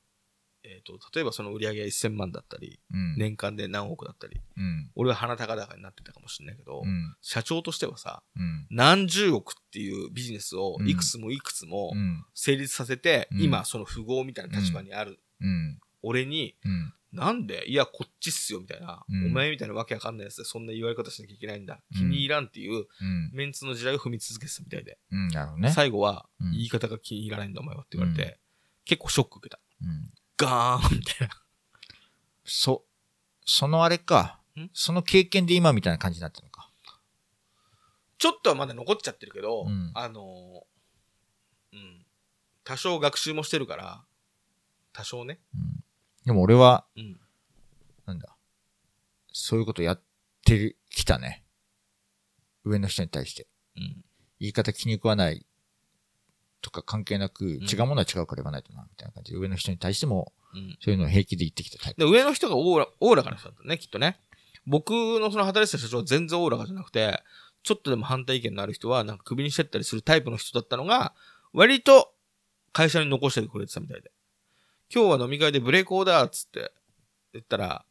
Speaker 1: えっ、と、例えばその売り上げが1000万だったり、
Speaker 2: うん。
Speaker 1: 年間で何億だったり、
Speaker 2: うん。
Speaker 1: 俺は鼻高々になってたかもしれないけど、
Speaker 2: うん。
Speaker 1: 社長としてはさ、
Speaker 2: うん。
Speaker 1: 何十億っていうビジネスを
Speaker 2: うん
Speaker 1: いくつもいくつも
Speaker 2: うん。
Speaker 1: 成立させて、
Speaker 2: うん
Speaker 1: 今その富豪みたいな立場にある
Speaker 2: うん。
Speaker 1: 俺に、
Speaker 2: うん。
Speaker 1: なんでいや、こっちっすよ、みたいな。
Speaker 2: うん
Speaker 1: お前みたいなわけわかんないやつでそんな言われ方しなきゃいけないんだ。
Speaker 2: うん
Speaker 1: 気に入らんっていう
Speaker 2: うん。
Speaker 1: メンツの時代を踏み続けてたみたいで。
Speaker 2: ね。
Speaker 1: 最後は、
Speaker 2: うん
Speaker 1: 言い方が気に入らないんだ、お前はって言われて、
Speaker 2: うん
Speaker 1: 結構ショック受けた。
Speaker 2: うん。
Speaker 1: ガーンみたいな。
Speaker 2: そ、そのあれか
Speaker 1: ん？
Speaker 2: その経験で今みたいな感じになってるのか。
Speaker 1: ちょっとはまだ残っちゃってるけど、
Speaker 2: うん
Speaker 1: あのーうん。多少学習もしてるから、多少ね。
Speaker 2: うん。でも俺は、
Speaker 1: うん。
Speaker 2: なんだ。そういうことやってるきたね。上の人に対して。
Speaker 1: うん。
Speaker 2: 言い方気に食わないとか関係なく、
Speaker 1: ん
Speaker 2: 違うものは違うから言わないとな、みたいな感じで、上の人に対しても、
Speaker 1: うん。
Speaker 2: そういうのを平気で言ってきたタイプ。
Speaker 1: で、上の人がオーラ、オーラかな人だったね、きっとね。僕のその働いてた社長は全然オーラかじゃなくて、ちょっとでも反対意見のある人は、なんか首にしてったりするタイプの人だったのが、割と会社に残してくれてたみたいで。今日は飲み会でブレーコーだっつって言ったら、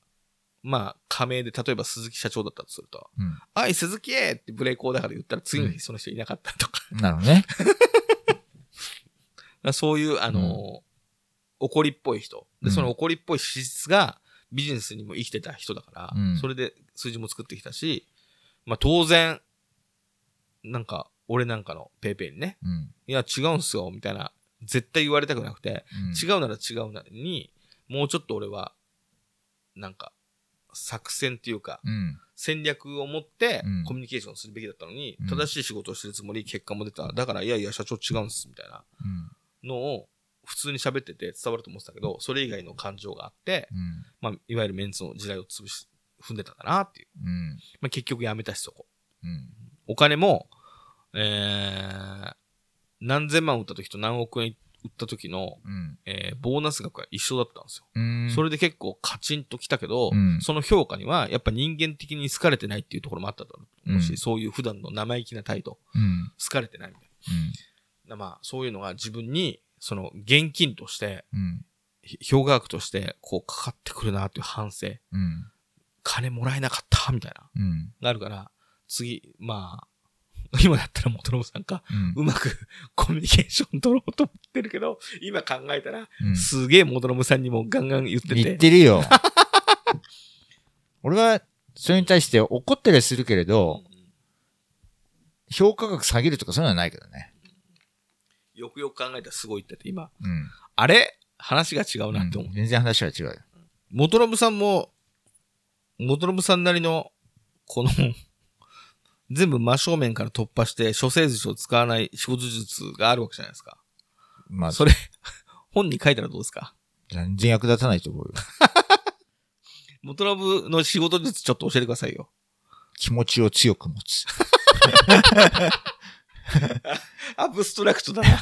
Speaker 1: まあ、仮名で、例えば鈴木社長だったとすると、
Speaker 2: うん。
Speaker 1: あい、鈴木ってブレーコーだから言ったら次の日その人いなかったとか、
Speaker 2: なるほどね。
Speaker 1: そういう、あのー怒りっぽい人。で、
Speaker 2: うん
Speaker 1: その怒りっぽい資質がビジネスにも生きてた人だから、
Speaker 2: うん
Speaker 1: それで数字も作ってきたし、まあ当然、なんか、俺なんかのペイペイにね、
Speaker 2: うん。
Speaker 1: いや違うんすよ、みたいな、絶対言われたくなくて、
Speaker 2: うん
Speaker 1: 違うなら違うなりに、もうちょっと俺は、なんか、作戦っていうか、
Speaker 2: うん。
Speaker 1: 戦略を持って
Speaker 2: うん
Speaker 1: コミュニケーションするべきだったのに、
Speaker 2: うん
Speaker 1: 正しい仕事をしてるつもり、結果も出た。だから、いやいや、社長違うんです、みたいな
Speaker 2: うん。
Speaker 1: のを、普通に喋ってて伝わると思ってたけど、それ以外の感情があって、
Speaker 2: うん。
Speaker 1: まあ、いわゆるメンツの時代を潰し、踏んでたんだなっていう。
Speaker 2: うん。
Speaker 1: まあ、結局辞めたし、そこ。
Speaker 2: うん。
Speaker 1: お金も、えー、何千万売った時と何億円売った時の、
Speaker 2: うん。
Speaker 1: えー、ボーナス額が一緒だったんですよ。
Speaker 2: うん。
Speaker 1: それで結構カチンときたけど、
Speaker 2: うん
Speaker 1: その評価には、やっぱ人間的に好かれてないっていうところもあったと思うし、
Speaker 2: うん
Speaker 1: そういう普段の生意気な態度、
Speaker 2: うん。
Speaker 1: 好かれてないみたい
Speaker 2: うん。
Speaker 1: な。まあ、そういうのが自分に、その、現金として、
Speaker 2: うん。
Speaker 1: ひ評価額として、こう、かかってくるなっていう反省。
Speaker 2: うん。
Speaker 1: 金もらえなかった、みたいな。
Speaker 2: うん。
Speaker 1: があるから、次、まあ、今だったら元信さんか、
Speaker 2: う
Speaker 1: まく コミュニケーション取ろうと思ってるけど、今考えたら、
Speaker 2: うん
Speaker 1: すげえ元信さんにもガンガン言ってて。
Speaker 2: 言ってるよ。俺は、それに対して怒ったりするけれど、評価額下げるとかそういうのはないけどね。
Speaker 1: よくよく考えたらすごいってて、今。
Speaker 2: うん。
Speaker 1: あれ？話が違うなって思う。
Speaker 2: うん全然話は違うよ。
Speaker 1: 元信さんも、元信さんなりの、この、全部真正面から突破して、処世術を使わない仕事術があるわけじゃないですか。
Speaker 2: まあ、
Speaker 1: それ、本に書いたらどうですか？
Speaker 2: 全然役立たないと思うよ。
Speaker 1: 元信の仕事術ちょっと教えてくださいよ。
Speaker 2: 気持ちを強く持つ。
Speaker 1: アブストラクトだな。あ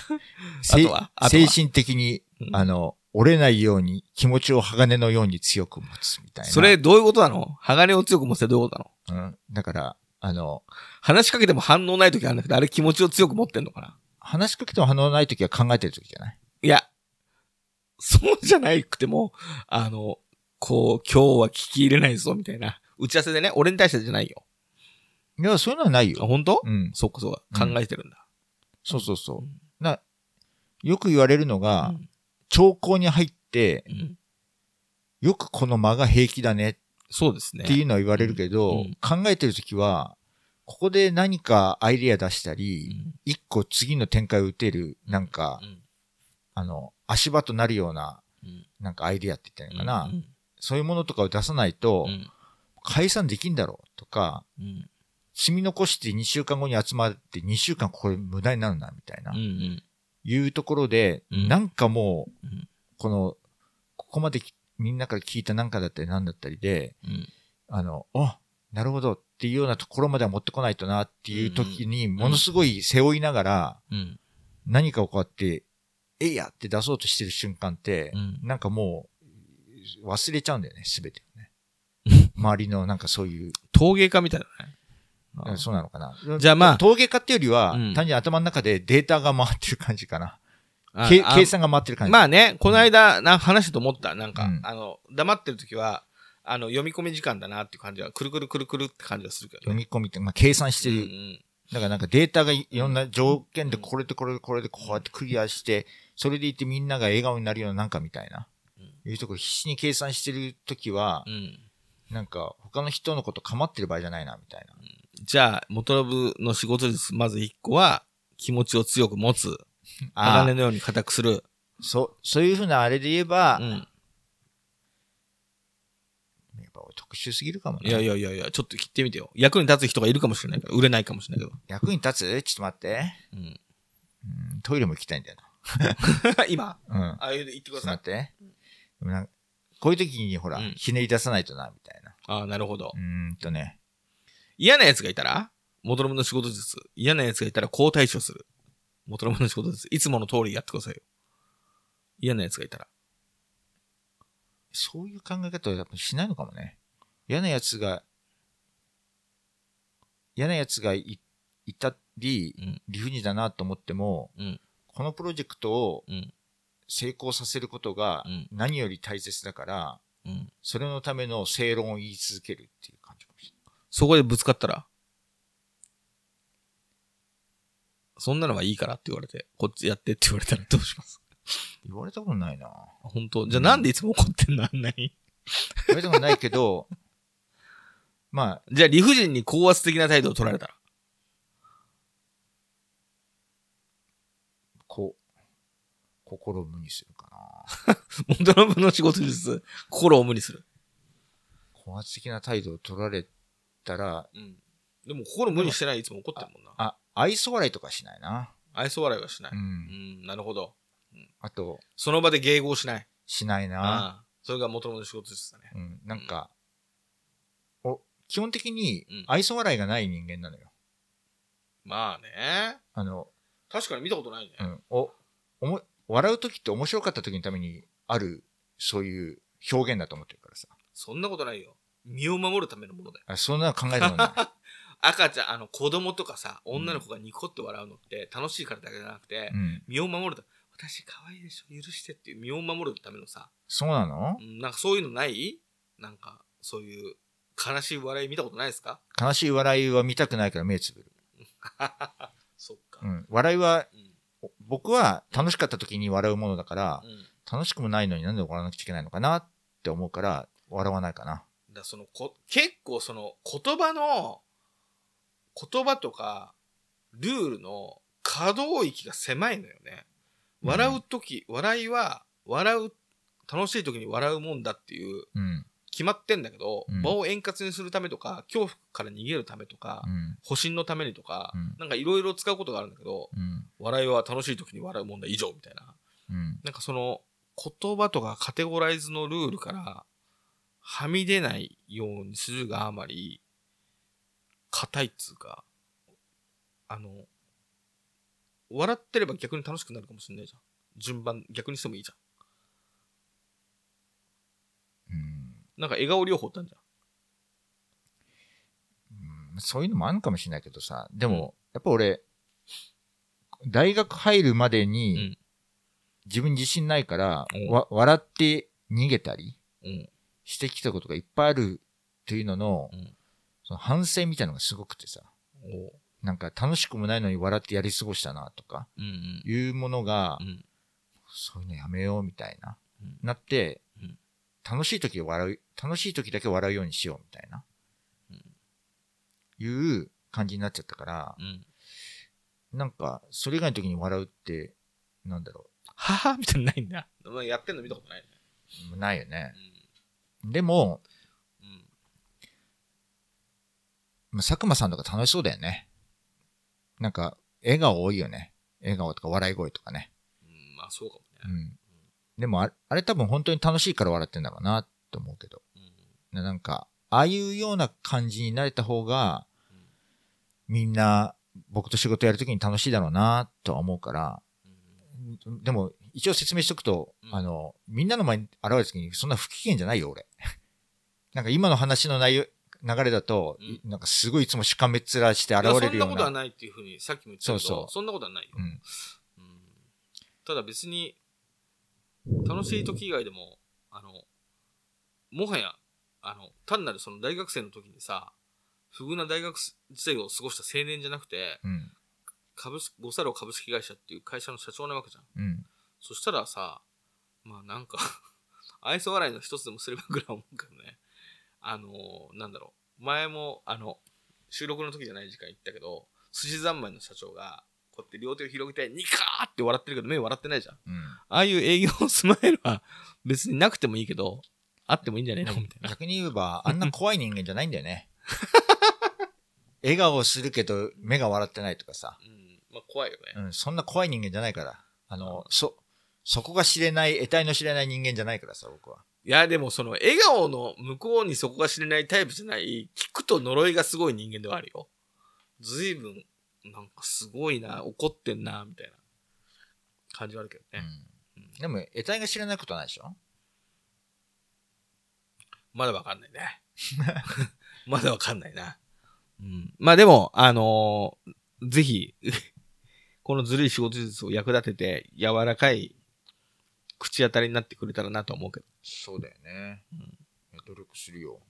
Speaker 2: せ
Speaker 1: とはあとは
Speaker 2: 精神的に、
Speaker 1: うん
Speaker 2: あの、折れないように気持ちを鋼のように強く持つみたいな。
Speaker 1: それ、どういうことなの？鋼を強く持つってどういうことなの？
Speaker 2: うん。だから、あの、
Speaker 1: 話しかけても反応ない時あるんだけど、あれ気持ちを強く持ってんのかな？
Speaker 2: 話しかけても反応ないときは考えてるときじゃない？
Speaker 1: いや、そうじゃないくても、あの、こう、今日は聞き入れないぞ、みたいな。打ち合わせでね、俺に対してじゃないよ。
Speaker 2: いや、そういうのはない
Speaker 1: あ、
Speaker 2: よ。
Speaker 1: 本当？
Speaker 2: うん。
Speaker 1: そっかそっか。
Speaker 2: うん
Speaker 1: 考えてるんだ。
Speaker 2: そうそうそう。な、よく言われるのが、
Speaker 1: うん
Speaker 2: 兆候に入って、
Speaker 1: うん
Speaker 2: よくこの間が平気だね
Speaker 1: そうですね。
Speaker 2: っていうのは言われるけど、
Speaker 1: うん
Speaker 2: 考えてるときは、ここで何かアイディア出した
Speaker 1: う
Speaker 2: り、
Speaker 1: ん
Speaker 2: 一個次の展開を打てる、なんか
Speaker 1: う、ん
Speaker 2: あの、足場となるような、
Speaker 1: うん
Speaker 2: なんかアイディアって言ったらいいのかな、
Speaker 1: うん
Speaker 2: そういうものとかを出さないと、
Speaker 1: うん
Speaker 2: 解散できんだろうとか、
Speaker 1: うん
Speaker 2: 積み残して2週間後に集まって2週間これ無駄になるな、みたいな、
Speaker 1: うんうん。
Speaker 2: いうところで、
Speaker 1: うん。
Speaker 2: なんかもう、
Speaker 1: うん。
Speaker 2: この、ここまできみんなから聞いたなんかだったりなんだったりで、
Speaker 1: うん。
Speaker 2: あの、あ、なるほどっっていうようなところまでは持ってこないとなっていう時に、
Speaker 1: ん。
Speaker 2: ものすごい背負いながら、
Speaker 1: うん。
Speaker 2: 何かをこうやって、えいやって出そうとしてる瞬間って、
Speaker 1: うん。
Speaker 2: なんかもう、忘れちゃうんだよね、すべてをね。周りのなんかそういう、
Speaker 1: 陶芸家みたいだね。
Speaker 2: そうなのかな。
Speaker 1: じゃあまあ
Speaker 2: 陶芸家っていうよりは、
Speaker 1: うん
Speaker 2: 単純に頭の中でデータが回ってる感じかな。計算が回ってる感じ。
Speaker 1: まあね、この間、な話したと思った。なんか、
Speaker 2: うん
Speaker 1: あの、黙ってる時は、あの、読み込み時間だなっていう感じは、くるくるくるくるって感じがするけど、
Speaker 2: 読み込みって、まあ、計算してる。
Speaker 1: うんうん
Speaker 2: だからなんかデータがいろんな条件でこれとこれとこれでこうやってクリアして、それでいてみんなが笑顔になるようななんかみたいな。いうところ必死に計算してるときは
Speaker 1: う、ん。
Speaker 2: なんか他の人のこと構ってる場合じゃないな、みたいな。
Speaker 1: じゃあ、元信の仕事術、まず一個は、気持ちを強く持つ。
Speaker 2: あ
Speaker 1: 鋼のように固くする。
Speaker 2: あ、そう、そういうふうなあれで言えば、
Speaker 1: うん。
Speaker 2: やっぱ特殊すぎるかもね。
Speaker 1: いやいやいやいや、ちょっと切ってみてよ。役に立つ人がいるかもしれないから、売れないかもしれないけど。
Speaker 2: 役に立つ？ちょっと待って。
Speaker 1: うん。
Speaker 2: うん、トイレも行きたいんだよ
Speaker 1: 今？
Speaker 2: な。うん。
Speaker 1: ああいうで言ってください。
Speaker 2: 待って。でもなんかこういう時にほら、
Speaker 1: うん
Speaker 2: ひねり出さないとな、みたいな。
Speaker 1: ああ、なるほど
Speaker 2: う。ーんとね。
Speaker 1: 嫌な奴がいたら元信の仕事術。嫌な奴がいたらこう対処する。元信の仕事術。いつもの通りやってくださいよ。嫌な奴がいたら。
Speaker 2: そういう考え方はやっぱしないのかもね。嫌な奴が、嫌な奴がいいたり、
Speaker 1: うん。
Speaker 2: 理不尽だなと思っても、
Speaker 1: うん。
Speaker 2: このプロジェクトを
Speaker 1: うん。
Speaker 2: 成功させることが
Speaker 1: うん
Speaker 2: 何より大切だから、
Speaker 1: うん。
Speaker 2: それのための正論を言い続けるっていう。
Speaker 1: そこでぶつかったらそんなのはいいからって言われて、こっちやってって言われたらどうします？
Speaker 2: 言われたことないな。
Speaker 1: 本当？じゃあなんでいつも怒ってんの？あんなに。
Speaker 2: 言われたことないけど、まあ、
Speaker 1: じゃあ理不尽に高圧的な態度を取られたら。
Speaker 2: こう、心を無にするかな。
Speaker 1: 元信の仕事術、心を無にする。
Speaker 2: 高圧的な態度を取られたら、
Speaker 1: うん。でも心無にしてない？いつも怒ってるもんな。
Speaker 2: あ、愛想笑いとかしないな。
Speaker 1: 愛想笑いはしない。
Speaker 2: う。
Speaker 1: うんん、なるほど。
Speaker 2: あと、
Speaker 1: その場で迎合しない？
Speaker 2: しないな。
Speaker 1: それが元々の仕事ですね。
Speaker 2: うん。なんか、お、基本的に
Speaker 1: うん
Speaker 2: 愛想笑いがない人間なのよ。
Speaker 1: まあね。
Speaker 2: あの、
Speaker 1: 確かに見たことないね。
Speaker 2: うん。お、おも、笑う時って面白かった時のためにある、そういう表現だと思ってるからさ。
Speaker 1: そんなことないよ。身を守るためのものだよ。
Speaker 2: あそんなの考えたことない。
Speaker 1: 赤ちゃん、あの子供とかさ、女の子がニコって笑うのって楽しいからだけじゃなくて
Speaker 2: う、ん。
Speaker 1: 身を守るた私可愛いでしょ許してっていう身を守るためのさ、
Speaker 2: そうなの？
Speaker 1: うんなんかそういうのない？なんか、そういう悲しい笑い見たことないですか？
Speaker 2: 悲しい笑いは見たくないから目つぶる。
Speaker 1: そっか。
Speaker 2: うん。笑いは、
Speaker 1: うん。
Speaker 2: お僕は楽しかった時に笑うものだから
Speaker 1: う、ん。
Speaker 2: 楽しくもないのになんで笑わなくちゃいけないのかなって思うから、笑わないかな。
Speaker 1: だそのこ、結構その言葉の、言葉とか、ルールの可動域が狭いのよね。笑うとき、笑いは、笑う、楽しい時に笑うもんだっていう、
Speaker 2: うん。
Speaker 1: 決まってんだけど、
Speaker 2: うん
Speaker 1: 場を円滑にするためとか、恐怖から逃げるためとか、
Speaker 2: うん。
Speaker 1: 保身のためにとか、
Speaker 2: うん
Speaker 1: なんかいろいろ使うことがあるんだけど、
Speaker 2: うん。
Speaker 1: 笑いは楽しい時に笑うもんだ以上みたいな。
Speaker 2: うん。
Speaker 1: なんかその言葉とかカテゴライズのルールからはみ出ないようにするがあまり、硬いっつうか、あの、笑ってれば逆に楽しくなるかもしれないじゃん。順番逆にしてもいいじゃ
Speaker 2: うん
Speaker 1: ん。なんか笑顔療法ってあるじゃん。
Speaker 2: うんそういうのもあるかもしれないけどさ、でも、やっぱ俺、大学入るまで
Speaker 1: う
Speaker 2: に
Speaker 1: ん、
Speaker 2: 自分自信ないから、
Speaker 1: お
Speaker 2: わ笑って逃げたり
Speaker 1: うん。
Speaker 2: してきたことがいっぱいあるというのの、
Speaker 1: うん
Speaker 2: その反省みたいなのがすごくてさ、なんか楽しくもないのに笑ってやり過ごしたなとか。いうものが、
Speaker 1: うん。
Speaker 2: そういうのやめようみたいな、
Speaker 1: うん
Speaker 2: なって、
Speaker 1: うん
Speaker 2: 楽しい時は笑う、楽しい時だけ笑うようにしようみたいな、いう感じになっちゃったから、
Speaker 1: うん。
Speaker 2: なんか、それ以外の時に笑うって、なんだろ
Speaker 1: ははみたいなのないんだ。まあやってんの見たことないね。
Speaker 2: う、ないよね。
Speaker 1: う
Speaker 2: でも、
Speaker 1: ん。うん。
Speaker 2: まあ佐久間さんとか楽しそうだよね。なんか、笑顔多いよね。笑顔とか笑い声とかね。
Speaker 1: うん、まあそうかも
Speaker 2: う
Speaker 1: ね。
Speaker 2: ん。でもあれ、あれ多分本当に楽しいから笑ってんだろうなって思うけど。
Speaker 1: うん。
Speaker 2: ななんか、ああいうような感じになれた方が、みんな僕と仕事やるときに楽しいだろうなとは思うから、でも一応説明しとくと、
Speaker 1: うん
Speaker 2: あの、みんなの前に現れたときにそんな不機嫌じゃないよ、俺。なんか今の話の内容、流れだと、
Speaker 1: うん
Speaker 2: いなんかすごいいつもしかめっ面して現れるような。
Speaker 1: そんなことはないっていうふうにさっきも言ったけど、
Speaker 2: そうそう
Speaker 1: そんなことはないよ。
Speaker 2: うん。
Speaker 1: うんただ別に、楽しい時以外でも、あの、もはや、あの、単なるその大学生の時にさ、不遇な大学時代を過ごした青年じゃなくて、
Speaker 2: うん。
Speaker 1: 株式、ゴサロ株式会社っていう会社の社長なわけじゃん。
Speaker 2: うん。
Speaker 1: そしたらさ、まあなんか 愛想笑いの一つでもすればぐらい思うけどね。あのなんだろう。前も、あの、収録の時じゃない時間言ったけど、寿司三昧の社長が、こうやって両手を広げて、ニカーって笑ってるけど、目笑ってないじゃん。
Speaker 2: うん。
Speaker 1: ああいう営業スマイルは別になくてもいいけど、あってもいいんじゃないの？みたいな。
Speaker 2: 逆に言えば、あんな怖い人間じゃないんだよね。笑顔するけど、目が笑ってないとかさ。
Speaker 1: うん。まあ怖いよね。
Speaker 2: うん、そんな怖い人間じゃないから。あの、そ、そこが知れない、得体の知れない人間じゃないからさ、僕は。
Speaker 1: いや、でもその笑顔の向こうにそこが知れないタイプじゃない、聞くと呪いがすごい人間ではあるよ。ずいぶん、なんかすごいな、怒ってんな、みたいな感じはあるけどね。
Speaker 2: うん。でも、得体が知らないことはないでしょ？
Speaker 1: まだわかんないね。まだわかんないな。うん。まあでも、あのーぜひ、このずるい仕事術を役立てて、柔らかい口当たりになってくれたらなと思うけど。
Speaker 2: そうだよね。努力するよ。